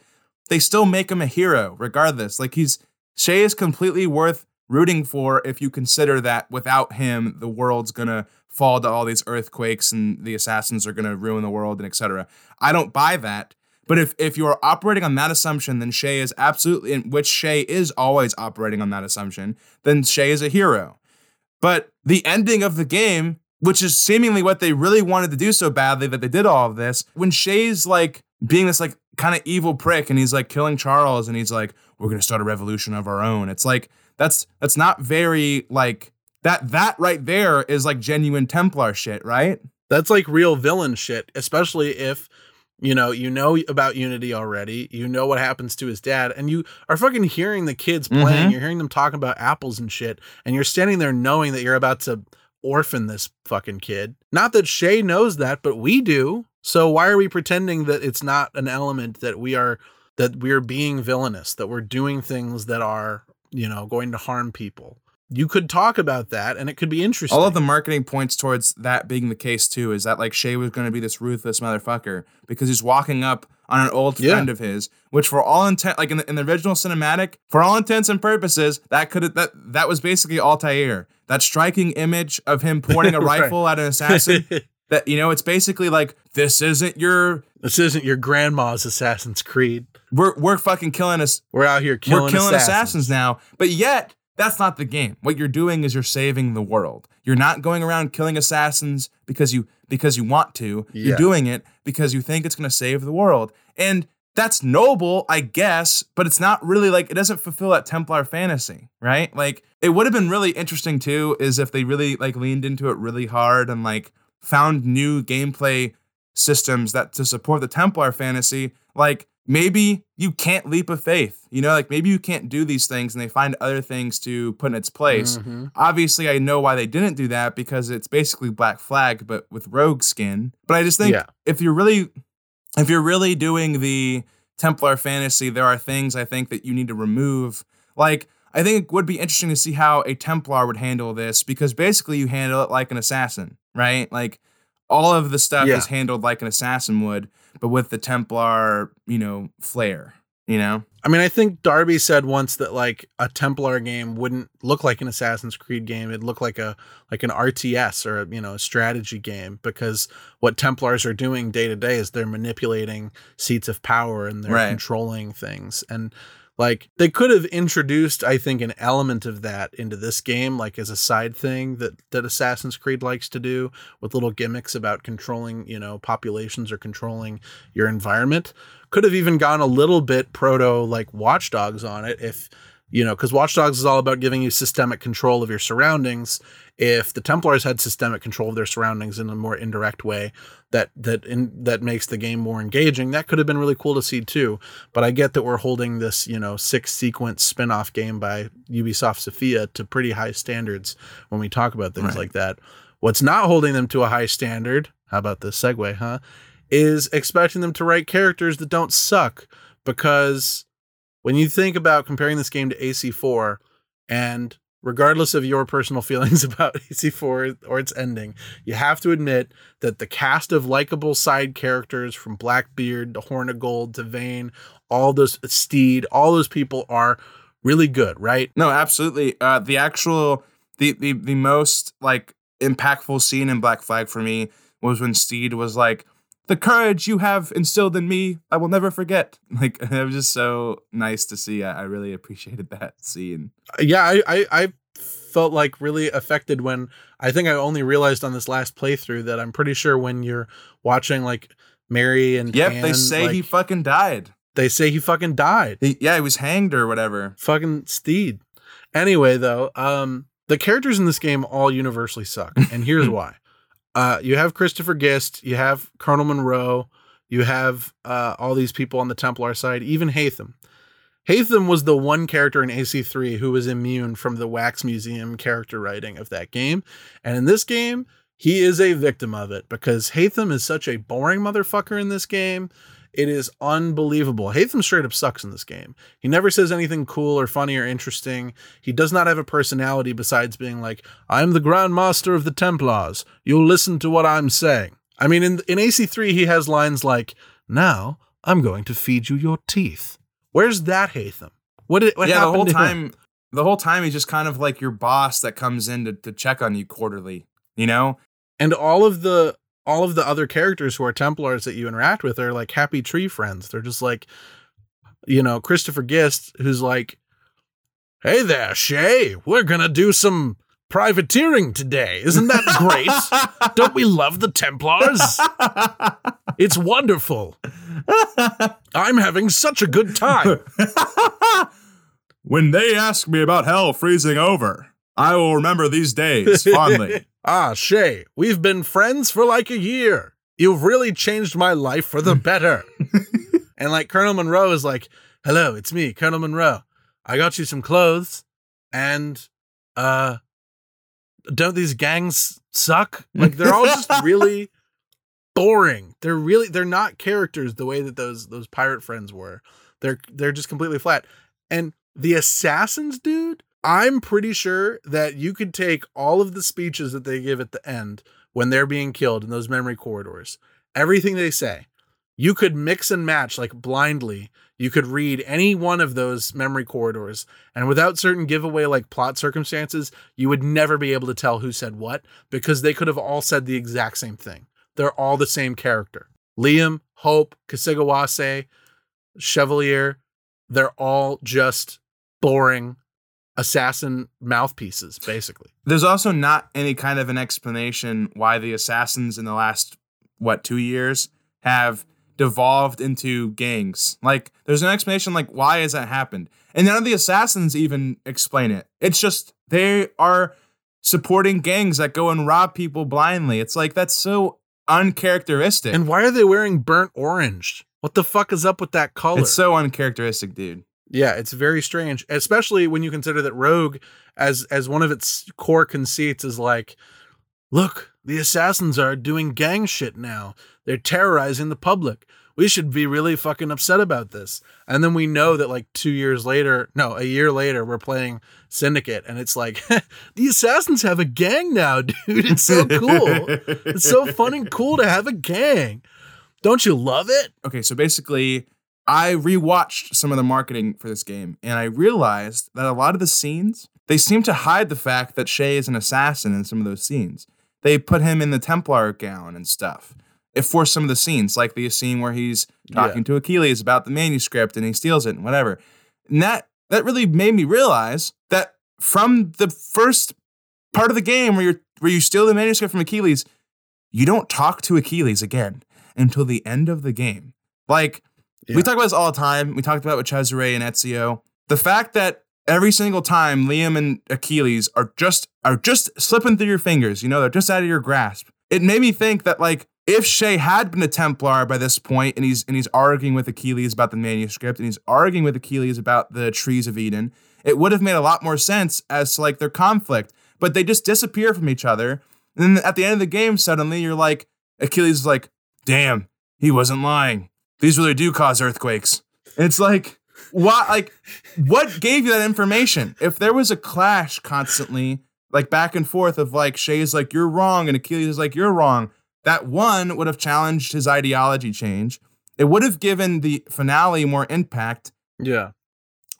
they still make him a hero regardless. Like he's Shay is completely worth rooting for if you consider that without him the world's gonna fall to all these earthquakes and the assassins are gonna ruin the world and etc. I don't buy that. But if if you're operating on that assumption, then Shay is absolutely, in which Shay is always operating on that assumption, then Shay is a hero. But the ending of the game, which is seemingly what they really wanted to do so badly that they did all of this, when Shay's like being this like kind of evil prick and he's like killing Charles and he's like, we're gonna start a revolution of our own. It's like that's that's not very like that that right there is like genuine Templar shit, right? That's like real villain shit, especially if you know you know about Unity already. You know what happens to his dad, and you are fucking hearing the kids playing. Mhm. You're hearing them talking about apples and shit, and you're standing there knowing that you're about to orphan this fucking kid. Not that Shay knows that, but we do. So why are we pretending that it's not an element that we are that we're being villainous, that we're doing things that are you know going to harm people? You could talk about that, and it could be interesting. All of the marketing points towards that being the case too. Is that like Shay was going to be this ruthless motherfucker because he's walking up on an old Yeah. friend of his, which for all intent, like in the, in the original cinematic, for all intents and purposes, that could that that was basically Altair. That striking image of him pointing a *laughs* Right. rifle at an assassin. *laughs* that you know, it's basically like this isn't your. This isn't your grandma's Assassin's Creed. We're we're fucking killing us. We're out here killing, we're killing assassins. assassins. now, but yet. That's not the game. What you're doing is you're saving the world. You're not going around killing assassins because you because you want to. Yeah. You're doing it because you think it's going to save the world. And that's noble, I guess, but it's not really like it doesn't fulfill that Templar fantasy, right? Like it would have been really interesting too, is if they really like leaned into it really hard and like found new gameplay systems that to support the Templar fantasy. Like maybe you can't leap of faith, you know, like maybe you can't do these things and they find other things to put in its place. Mhm. Obviously, I know why they didn't do that because it's basically Black Flag, but with rogue skin. But I just think Yeah. if you're really, if you're really doing the Templar fantasy, there are things I think that you need to remove. Like, I think it would be interesting to see how a Templar would handle this because basically you handle it like an assassin, right? Like, all of the stuff Yeah. is handled like an assassin would, but with the Templar, you know, flair, you know? I mean, I think Darby said once that like a Templar game wouldn't look like an Assassin's Creed game. It'd look like a like an RTS or a, you know a strategy game because what Templars are doing day to day is they're manipulating seats of power and they're Right. controlling things. And like they could have introduced, I think, an element of that into this game, like as a side thing that that Assassin's Creed likes to do with little gimmicks about controlling, you know, populations or controlling your environment. Could have even gone a little bit proto like watchdogs on it if you know because watchdogs is all about giving you systemic control of your surroundings. If the Templars had systemic control of their surroundings in a more indirect way that that in, that makes the game more engaging, that could have been really cool to see too. But I get that we're holding this you know six sequence spin-off game by Ubisoft Sofia to pretty high standards when we talk about things Right. like that. What's not holding them to a high standard? How about this segue, huh? is expecting them to write characters that don't suck because when you think about comparing this game to AC4 and regardless of your personal *laughs* feelings about AC4 or its ending, you have to admit that the cast of likable side characters from Blackbeard to Hornigold to Vane, all those Stede, all those people are really good, right? No, absolutely. Uh, the actual the, the the most like impactful scene in Black Flag for me was when Stede was like, "The courage you have instilled in me, I will never forget." *laughs* Like it was just so nice to see. I, I really appreciated that *laughs* scene. yeah, I, I I felt like really affected when I think I only realized on this last playthrough that I'm pretty sure when you're watching like Mary and Yep, they say he fucking died. they say he fucking died. He, yeah, he was hanged or whatever. Fucking Stede. Anyway, though, um, the characters in this game all universally suck, and here's *laughs* why. Uh, you have Christopher Gist, you have Colonel Monro, you have uh, all these people on the Templar side, even Haytham. Haytham was the one character in AC3 who was immune from the Wax Museum character writing of that game. And in this game, he is a victim of it because Haytham is such a boring motherfucker in this game. It is unbelievable. Haytham straight up sucks in this game. He never says anything cool or funny or interesting. He does not have a personality besides being like, I'm the Grand Master of the Templars. You'll listen to what I'm saying. I mean, in, in AC3, he has lines like, Now I'm going to feed you your teeth. Where's that Haytham? What did what yeah, the whole to him? time, the whole time he's just kind of like your boss that comes in to, to check on you quarterly. You know, and all of the all of the other characters who are templars that you interact with are like happy tree friends. They're just like you know christopher gist who's like hey there shay. We're gonna do some privateering today. Isn't that great? *laughs* Don't we love the templars? It's wonderful. I'm having such a good time. *laughs* When they ask me about hell freezing over, I will remember these days fondly. *laughs* ah shay we've been friends for like a year you've really changed my life for the better *laughs* And like Colonel Monro is like, "Hello, it's me, Colonel Monro. I got you some clothes, and uh, don't these gangs suck? Like they're all just *laughs* really boring. They're really they're not characters the way that those those pirate friends were. They're they're just completely flat. And the assassins, dude, I'm pretty sure that you could take all of the speeches that they give at the end when they're being killed in those memory corridors, everything they say, you could mix and match like blindly. You could read any one of those memory corridors, and without certain giveaway like plot circumstances, you would never be able to tell who said what because they could have all said the exact same thing. They're all the same character. Liam, Hope, Kesegowaase, Chevalier, they're all just boring assassin mouthpieces, basically. There's also not any kind of an explanation why the assassins in the last what two years have devolved into gangs. Like there's no explanation like why has that happened. And none of the assassins even explain it. It's just they are supporting gangs that go and rob people blindly. It's like that's so uncharacteristic. And why are they wearing burnt orange? What the fuck is up with that color? it's so uncharacteristic, dude. Yeah, it's very strange, especially when you consider that Rogue, as as one of its core conceits, is like, look, the assassins are doing gang shit now. They're terrorizing the public. We should be really fucking upset about this. And then we know that like two years later, no, a year later, we're playing Syndicate, and it's like *laughs* the assassins have a gang now, *laughs* dude. It's so cool. it's so fun and cool to have a gang. Don't you love it? okay, so basically, I rewatched some of the marketing for this game, and I realized that a lot of the scenes they seem to hide the fact that Shay is an assassin in some of those scenes. They put him in the Templar gown and stuff. If for some of the scenes, like the scene where he's talking to Achilles about the manuscript and he steals it and whatever, and that that really made me realize that from the first part of the game where you where you steal the manuscript from Achilles, you don't talk to Achilles again until the end of the game. Like Yeah. we talk about this all the time. We talked about it with Cesare and Ezio. The fact that every single time Liam and Achilles are just are just slipping through your fingers, you know, they're just out of your grasp. It made me think that like if Shay had been a Templar by this point and he's and he's arguing with Achilles about the manuscript and he's arguing with Achilles about the trees of Eden, it would have made a lot more sense as to like their conflict. But they just disappear from each other. And then at the end of the game, suddenly you're like, Achilles is like, damn, he wasn't lying. These really do cause earthquakes. It's like, what like what gave you that information? If there was a clash constantly, like back and forth of like Shay's like, you're wrong, and Achilles is like, you're wrong, that one would have challenged his ideology change. It would have given the finale more impact. Yeah.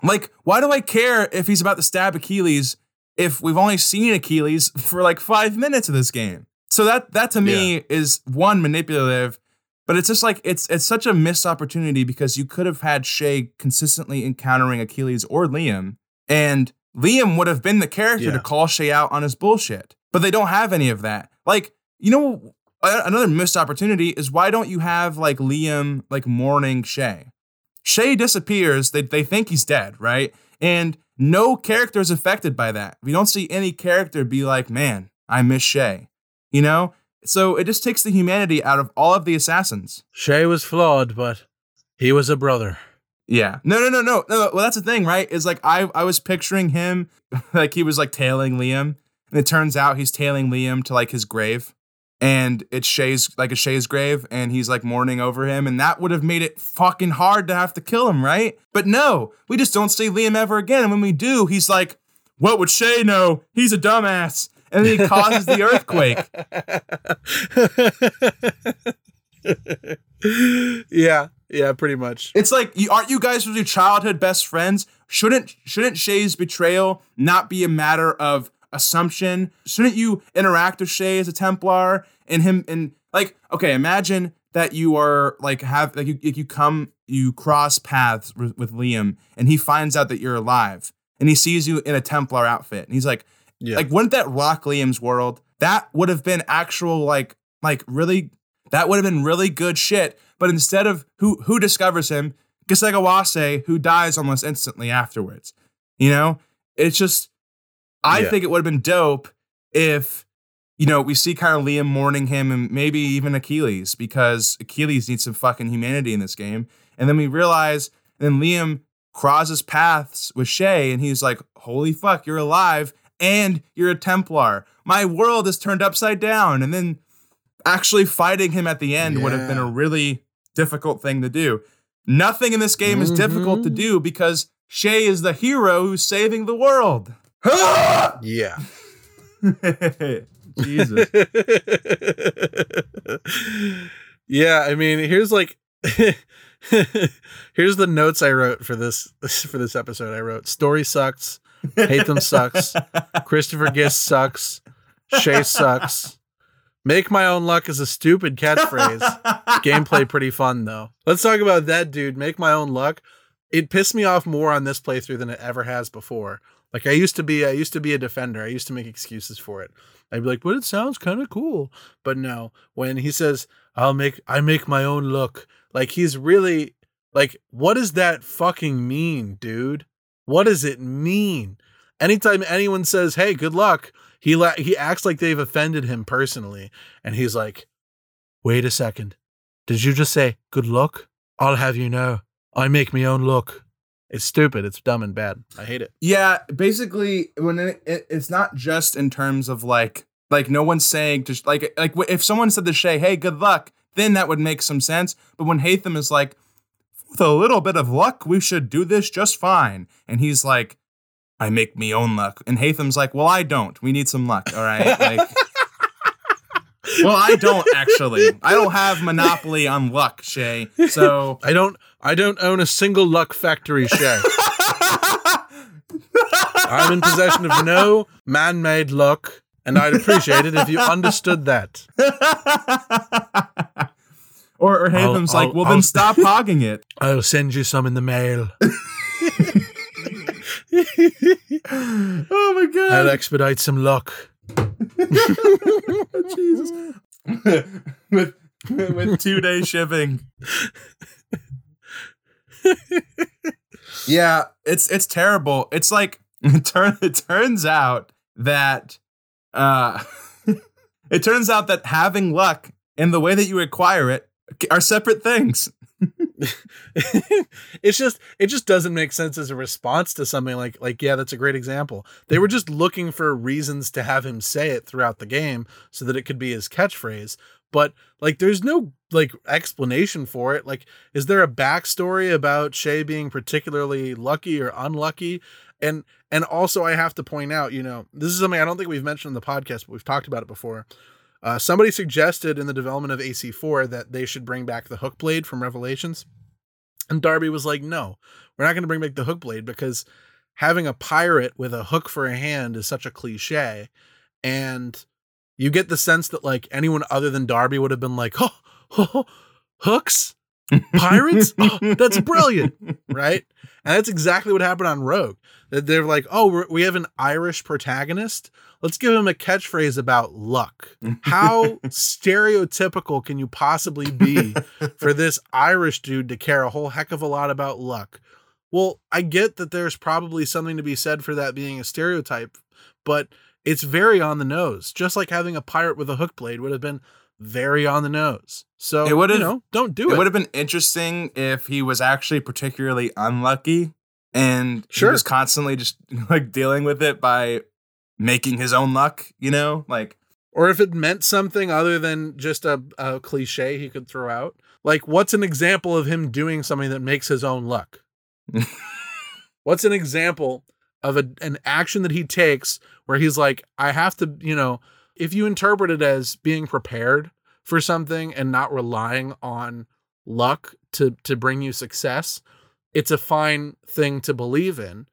Like, why do I care if he's about to stab Achilles if we've only seen Achilles for like five minutes of this game? So that that to me is one manipulative, but it's just like it's it's such a missed opportunity because you could have had Shay consistently encountering Achilles or Liam, and Liam would have been the character Yeah. to call Shay out on his bullshit. But they don't have any of that. Like, you know, another missed opportunity is why don't you have like Liam like mourning Shay? Shay disappears. They, they think he's dead, right? And no character is affected by that. We don't see any character be like, man, I miss Shay. You know? So it just takes the humanity out of all of the assassins. Shay was flawed, but he was a brother. Yeah. No, no, no, no, no. Well, that's the thing, right? Is like I I was picturing him *laughs* like he was like tailing Liam. And it turns out he's tailing Liam to like his grave. And it's Shay's like a Shay's grave, and he's like mourning over him, and that would have made it fucking hard to have to kill him, right? But no, we just don't see Liam ever again. And when we do, he's like, What would Shay know? He's a dumbass. And then he causes the earthquake. *laughs* yeah, yeah, pretty much. It's like, aren't you guys your childhood best friends? Shouldn't shouldn't Shay's betrayal not be a matter of assumption? Shouldn't you interact with Shay as a Templar and him and like, okay, imagine that you are like have like you like you come you cross paths with, with Liam and he finds out that you're alive and he sees you in a Templar outfit and he's like, Yeah. like wouldn't that rock Liam's world? That would have been actual like like really that would have been really good shit. But instead of who who discovers him, Kesegowaase, who dies almost instantly afterwards. You know? It's just I Yeah. think it would have been dope if you know, we see kind of Liam mourning him and maybe even Achilles because Achilles needs some fucking humanity in this game. And then we realize, then Liam crosses paths with Shay and he's like, holy fuck, you're alive and you're a Templar. My world is turned upside down. And then actually fighting him at the end would have been a really difficult thing to do. Nothing in this game is difficult to Mhm. do because Shay is the hero who's saving the world. *laughs* Yeah. *laughs* Jesus. *laughs* yeah, I mean, here's like here's the notes I wrote for this for this episode. I wrote story sucks, Haytham sucks, Christopher Gist sucks, Shay sucks. Make my own luck is a stupid catchphrase. Gameplay pretty fun though. Let's talk about that dude. Make my own luck. it pissed me off more on this playthrough than it ever has before. Like I used to be, I used to be a defender. I used to make excuses for it. I'd be like, "But it sounds kind of cool." But no, when he says, "I'll make, I make my own look," like he's really like, what does that fucking mean, dude? What does it mean? Anytime anyone says, "Hey, good luck," he la- he acts like they've offended him personally, and he's like, "Wait a second, did you just say good luck?" I'll have you know, I make my own luck. It's stupid. It's dumb and bad. I hate it. Yeah, basically, when it, it, it's not just in terms of like like no one's saying just like like if someone said to Shay, "Hey, good luck," then that would make some sense. But when Haytham is like, "With a little bit of luck, we should do this just fine," and he's like, "I make me own luck," and Haytham's like, "Well, I don't. We need some luck, all right." *laughs* Like, well, I don't actually. I don't have monopoly on luck, Shay. So *laughs* I don't. I don't own a single luck factory Shay. *laughs* I'm in possession of no man-made luck, and I'd appreciate it if you understood that. Or, or I'll- Haytham's like, I'll- well, I'll- then stop *laughs* hogging it. I'll send you some in the mail. *laughs* oh my god! I'll expedite some luck. *laughs* Jesus! with with two day shipping. yeah, it's it's terrible. It's like it, turn, it turns out that uh it turns out that having luck and the way that you acquire it are separate things. *laughs* it's just it just doesn't make sense as a response to something like like yeah that's a great example. They were just looking for reasons to have him say it throughout the game so that it could be his catchphrase. But like there's no like explanation for it. Like is there a backstory about shay being particularly lucky or unlucky? And and also i have to point out you know this is something i don't think we've mentioned in the podcast but we've talked about it before uh, somebody suggested in the development of AC4 that they should bring back the hook blade from Revelations. And Darby was like, no, we're not going to bring back the hook blade because having a pirate with a hook for a hand is such a cliche. And you get the sense that like anyone other than Darby would have been like, oh, oh, *laughs* hooks? Pirates? *laughs* Oh, that's brilliant. Right. And that's exactly what happened on Rogue. They're like, oh, we have an Irish protagonist. Let's give him a catchphrase about luck. How stereotypical can you possibly be for this Irish dude to care a whole heck of a lot about luck? Well, I get that there's probably something to be said for that being a stereotype, but it's very on the nose. Just like having a pirate with a hook blade would have been very on the nose. So, It would've- you know, don't do it it. would have been interesting if he was actually particularly unlucky and Sure. he was constantly just *laughs* like dealing with it by making his own luck, you know? Like or if it meant something other than just a, a cliche he could throw out. Like, what's an example of him doing something that makes his own luck? *laughs* what's an example of a, an action that he takes where he's like, I have to, you know, if you interpret it as being prepared for something and not relying on luck to to bring you success, it's a fine thing to believe in.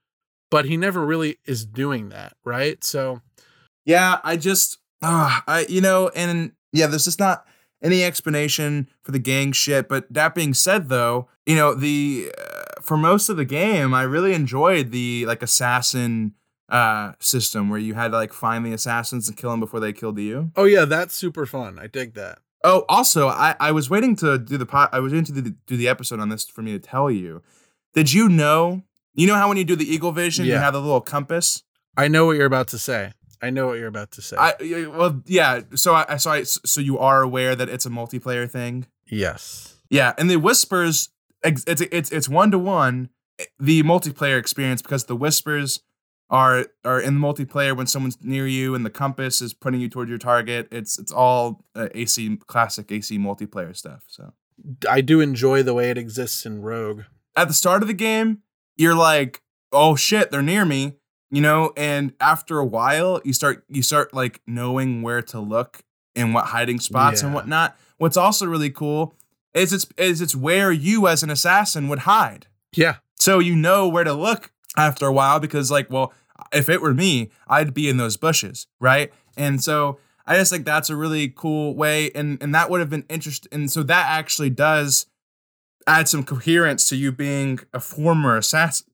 But he never really is doing that, right? So Yeah, I just, uh, I you know, and yeah, there's just not any explanation for the gang shit. But that being said, though, you know, the uh, for most of the game, I really enjoyed the like assassin uh system where you had to like find the assassins and kill them before they killed you. Oh yeah, that's super fun. I dig that. Oh, also, I I was waiting to do the pot. I was waiting to do the, do the episode on this for me to tell you. Did you know? You know how when you do the eagle vision, you have the little compass. I know what you're about to say. I know what you're about to say. I well, yeah. So I so I so you are aware that it's a multiplayer thing. yes. Yeah, and the whispers, it's it's it's one to one the multiplayer experience because the whispers are are in the multiplayer when someone's near you and the compass is pointing you toward your target. It's it's all uh, AC classic AC multiplayer stuff. So I do enjoy the way it exists in Rogue. at the start of the game, you're like, oh shit, they're near me, you know, and after a while, you start you start like knowing where to look and what hiding spots and Yeah. whatnot. What's also really cool is it's is it's where you as an assassin would hide. Yeah. So you know where to look after a while because like, well, if it were me, I'd be in those bushes, right? And so I just think that's a really cool way and and that would have been interesting and so that actually does add some coherence to you being a former assassin,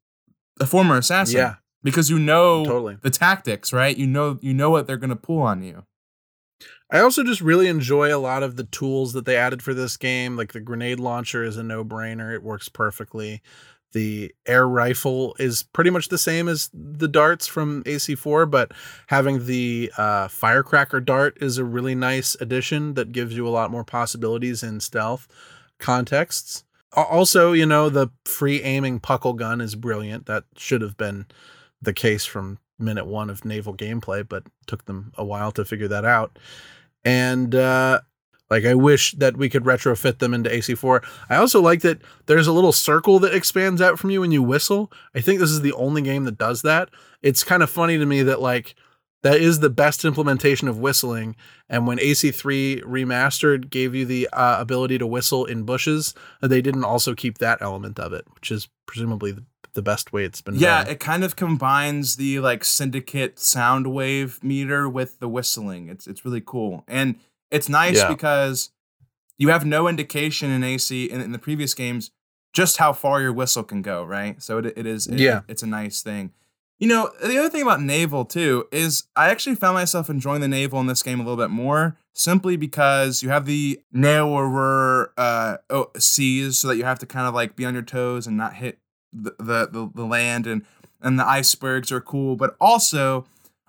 a former assassin. Yeah, because you know totally. the tactics, right? You know you know what they're going to pull on you. I also just really enjoy a lot of the tools that they added for this game. Like the grenade launcher is a no brainer, it works perfectly. The air rifle is pretty much the same as the darts from AC4, but having the uh, firecracker dart is a really nice addition that gives you a lot more possibilities in stealth contexts. Also, you know, the free aiming puckle gun is brilliant. That should have been the case from minute one of naval gameplay, but took them a while to figure that out. And uh, like, I wish that we could retrofit them into AC4. I also like that there's a little circle that expands out from you when you whistle. I think this is the only game that does that. It's kind of funny to me that like that is the best implementation of whistling. And when AC3 remastered gave you the uh, ability to whistle in bushes, they didn't also keep that element of it, which is presumably the, the best way it's been Yeah, done. it kind of combines the like syndicate sound wave meter with the whistling. It's it's really cool. And it's nice Yeah. because you have no indication in AC in, in the previous games just how far your whistle can go, right? So it, it is it- Yeah. it's a nice thing. You know, the other thing about naval too is I actually found myself enjoying the naval in this game a little bit more simply because you have the narrower uh oh, seas so that you have to kind of like be on your toes and not hit the the, the, the land and and the icebergs are cool but also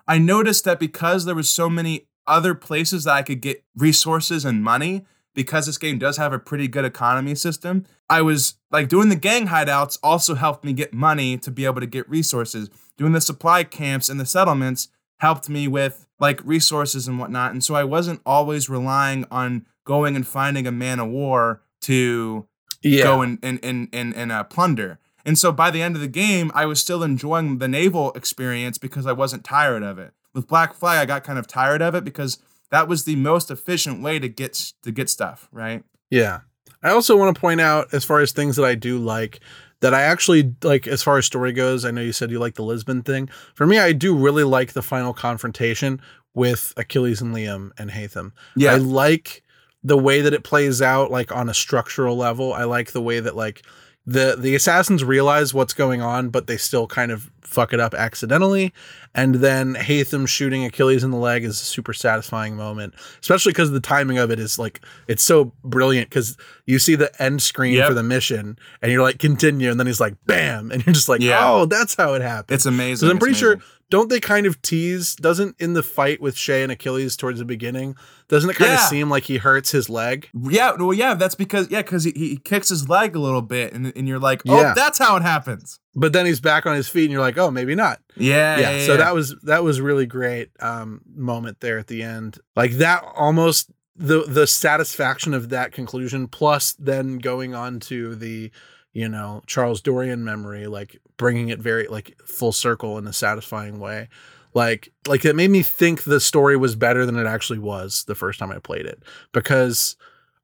i noticed that because there was so many other places that i could get resources and money because this game does have a pretty good economy system i was like doing the gang hideouts also helped me get money to be able to get resources doing the supply camps and the settlements helped me with like resources and whatnot and so i wasn't always relying on going and finding a man of war to yeah. go and and and and, and uh, plunder. And so by the end of the game, I was still enjoying the naval experience because I wasn't tired of it. With Black Flag, I got kind of tired of it because that was the most efficient way to get to get stuff, right? Yeah. I also want to point out, as far as things that I do like, that I actually like, as far as story goes, I know you said you like the Lisbon thing. For me, I do really like the final confrontation with Achilles and Liam and Haytham. Yeah. I like the way that it plays out, like on a structural level. I like the way that, like, the the assassins realize what's going on, but they still kind of fuck it up accidentally. And then Haytham shooting Achilles in the leg is a super satisfying moment, especially because the timing of it is like it's so brilliant. Because you see the end screen Yep. for the mission, and you're like continue, and then he's like bam, and you're just like Yeah. oh, that's how it happened. it's amazing. I'm It's pretty sure, amazing. Don't they kind of tease? Doesn't in the fight with Shay and Achilles towards the beginning, doesn't it kind of seem like he hurts his leg? Yeah, well, yeah, that's because yeah, because he, he kicks his leg a little bit, and, and you're like, oh, Yeah. that's how it happens. But then he's back on his feet, and you're like, oh, maybe not. Yeah, Yeah. yeah. so yeah. that was that was really great um, moment there at the end. Like that almost the the satisfaction of that conclusion, plus then going on to the you know Charles Dorian memory, like bringing it very like full circle in a satisfying way. Like like it made me think the story was better than it actually was the first time I played it because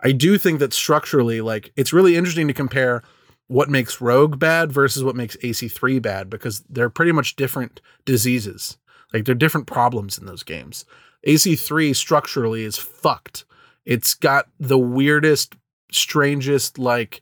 I do think that structurally, like it's really interesting to compare what makes Rogue bad versus what makes AC3 bad because they're pretty much different diseases. Like they're different problems in those games. AC3 structurally is fucked. It's got the weirdest, strangest, like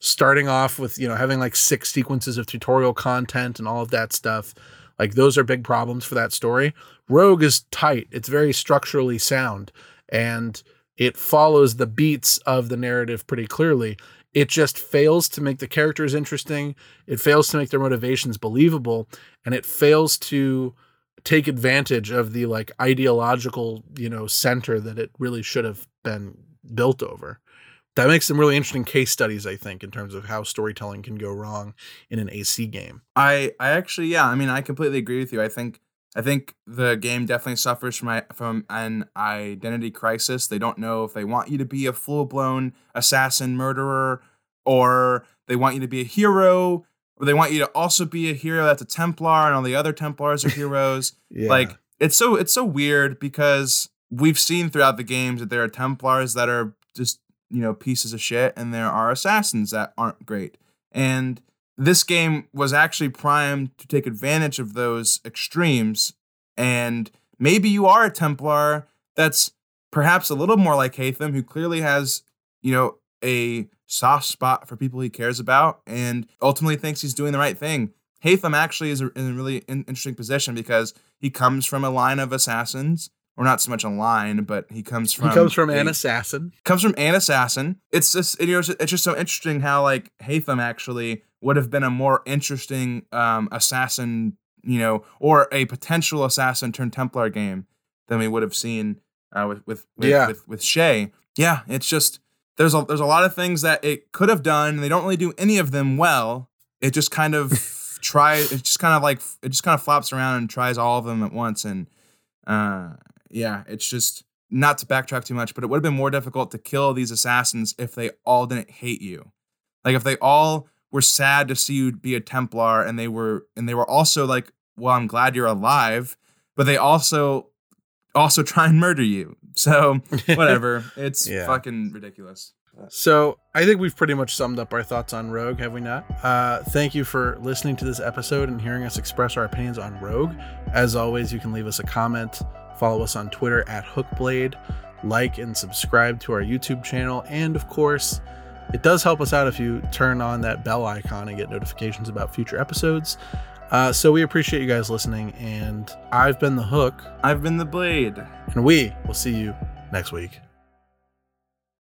starting off with, you know, having like six sequences of tutorial content and all of that stuff. Like those are big problems for that story. Rogue is tight. It's very structurally sound and it follows the beats of the narrative pretty clearly. It just fails to make the characters interesting. It fails to make their motivations believable, and it fails to take advantage of the like ideological, you know, center that it really should have been built over. That makes some really interesting case studies, I think, in terms of how storytelling can go wrong in an AC game. I I actually yeah, I mean I completely agree with you. I think I think the game definitely suffers from a- from an identity crisis. They don't know if they want you to be a full-blown assassin murderer or they want you to be a hero or they want you to also be a hero that's a Templar and all the other Templars are heroes. *laughs* Yeah. Like it's so it's so weird because we've seen throughout the games that there are Templars that are just you know pieces of shit, and there are assassins that aren't great. And this game was actually primed to take advantage of those extremes. And maybe you are a Templar that's perhaps a little more like Haytham, who clearly has you know a soft spot for people he cares about and ultimately thinks he's doing the right thing. Haytham actually is in a really interesting position because he comes from a line of assassins, or not so much a line, but he comes from he comes from a- an assassin. comes from an assassin. It's just you know it's just so interesting how like Haytham actually would have been a more interesting um, assassin, you know, or a potential assassin turned Templar game than we would have seen uh, with with with, Yeah. with with Shay. Yeah, it's just there's a there's a lot of things that it could have done. and They don't really do any of them well. It just kind of *laughs* try. It just kind of like it just kind of flops around and tries all of them at once. And uh, yeah, it's just not to backtrack too much, but it would have been more difficult to kill these assassins if they all didn't hate you. Like if they all were sad to see you be a Templar and they were and they were also like, well, I'm glad you're alive, but they also also *laughs* try and murder you. So *laughs* whatever. it's Yeah. fucking ridiculous. So I think we've pretty much summed up our thoughts on Rogue, have we not? Uh, thank you for listening to this episode and hearing us express our opinions on Rogue. As always, you can leave us a comment, follow us on Twitter at Hookblade, like and subscribe to our YouTube channel, and of course, it does help us out if you turn on that bell icon and get notifications about future episodes. Uh, so we appreciate you guys listening, and I've been the Hook, I've been the blade. and we will see you next week.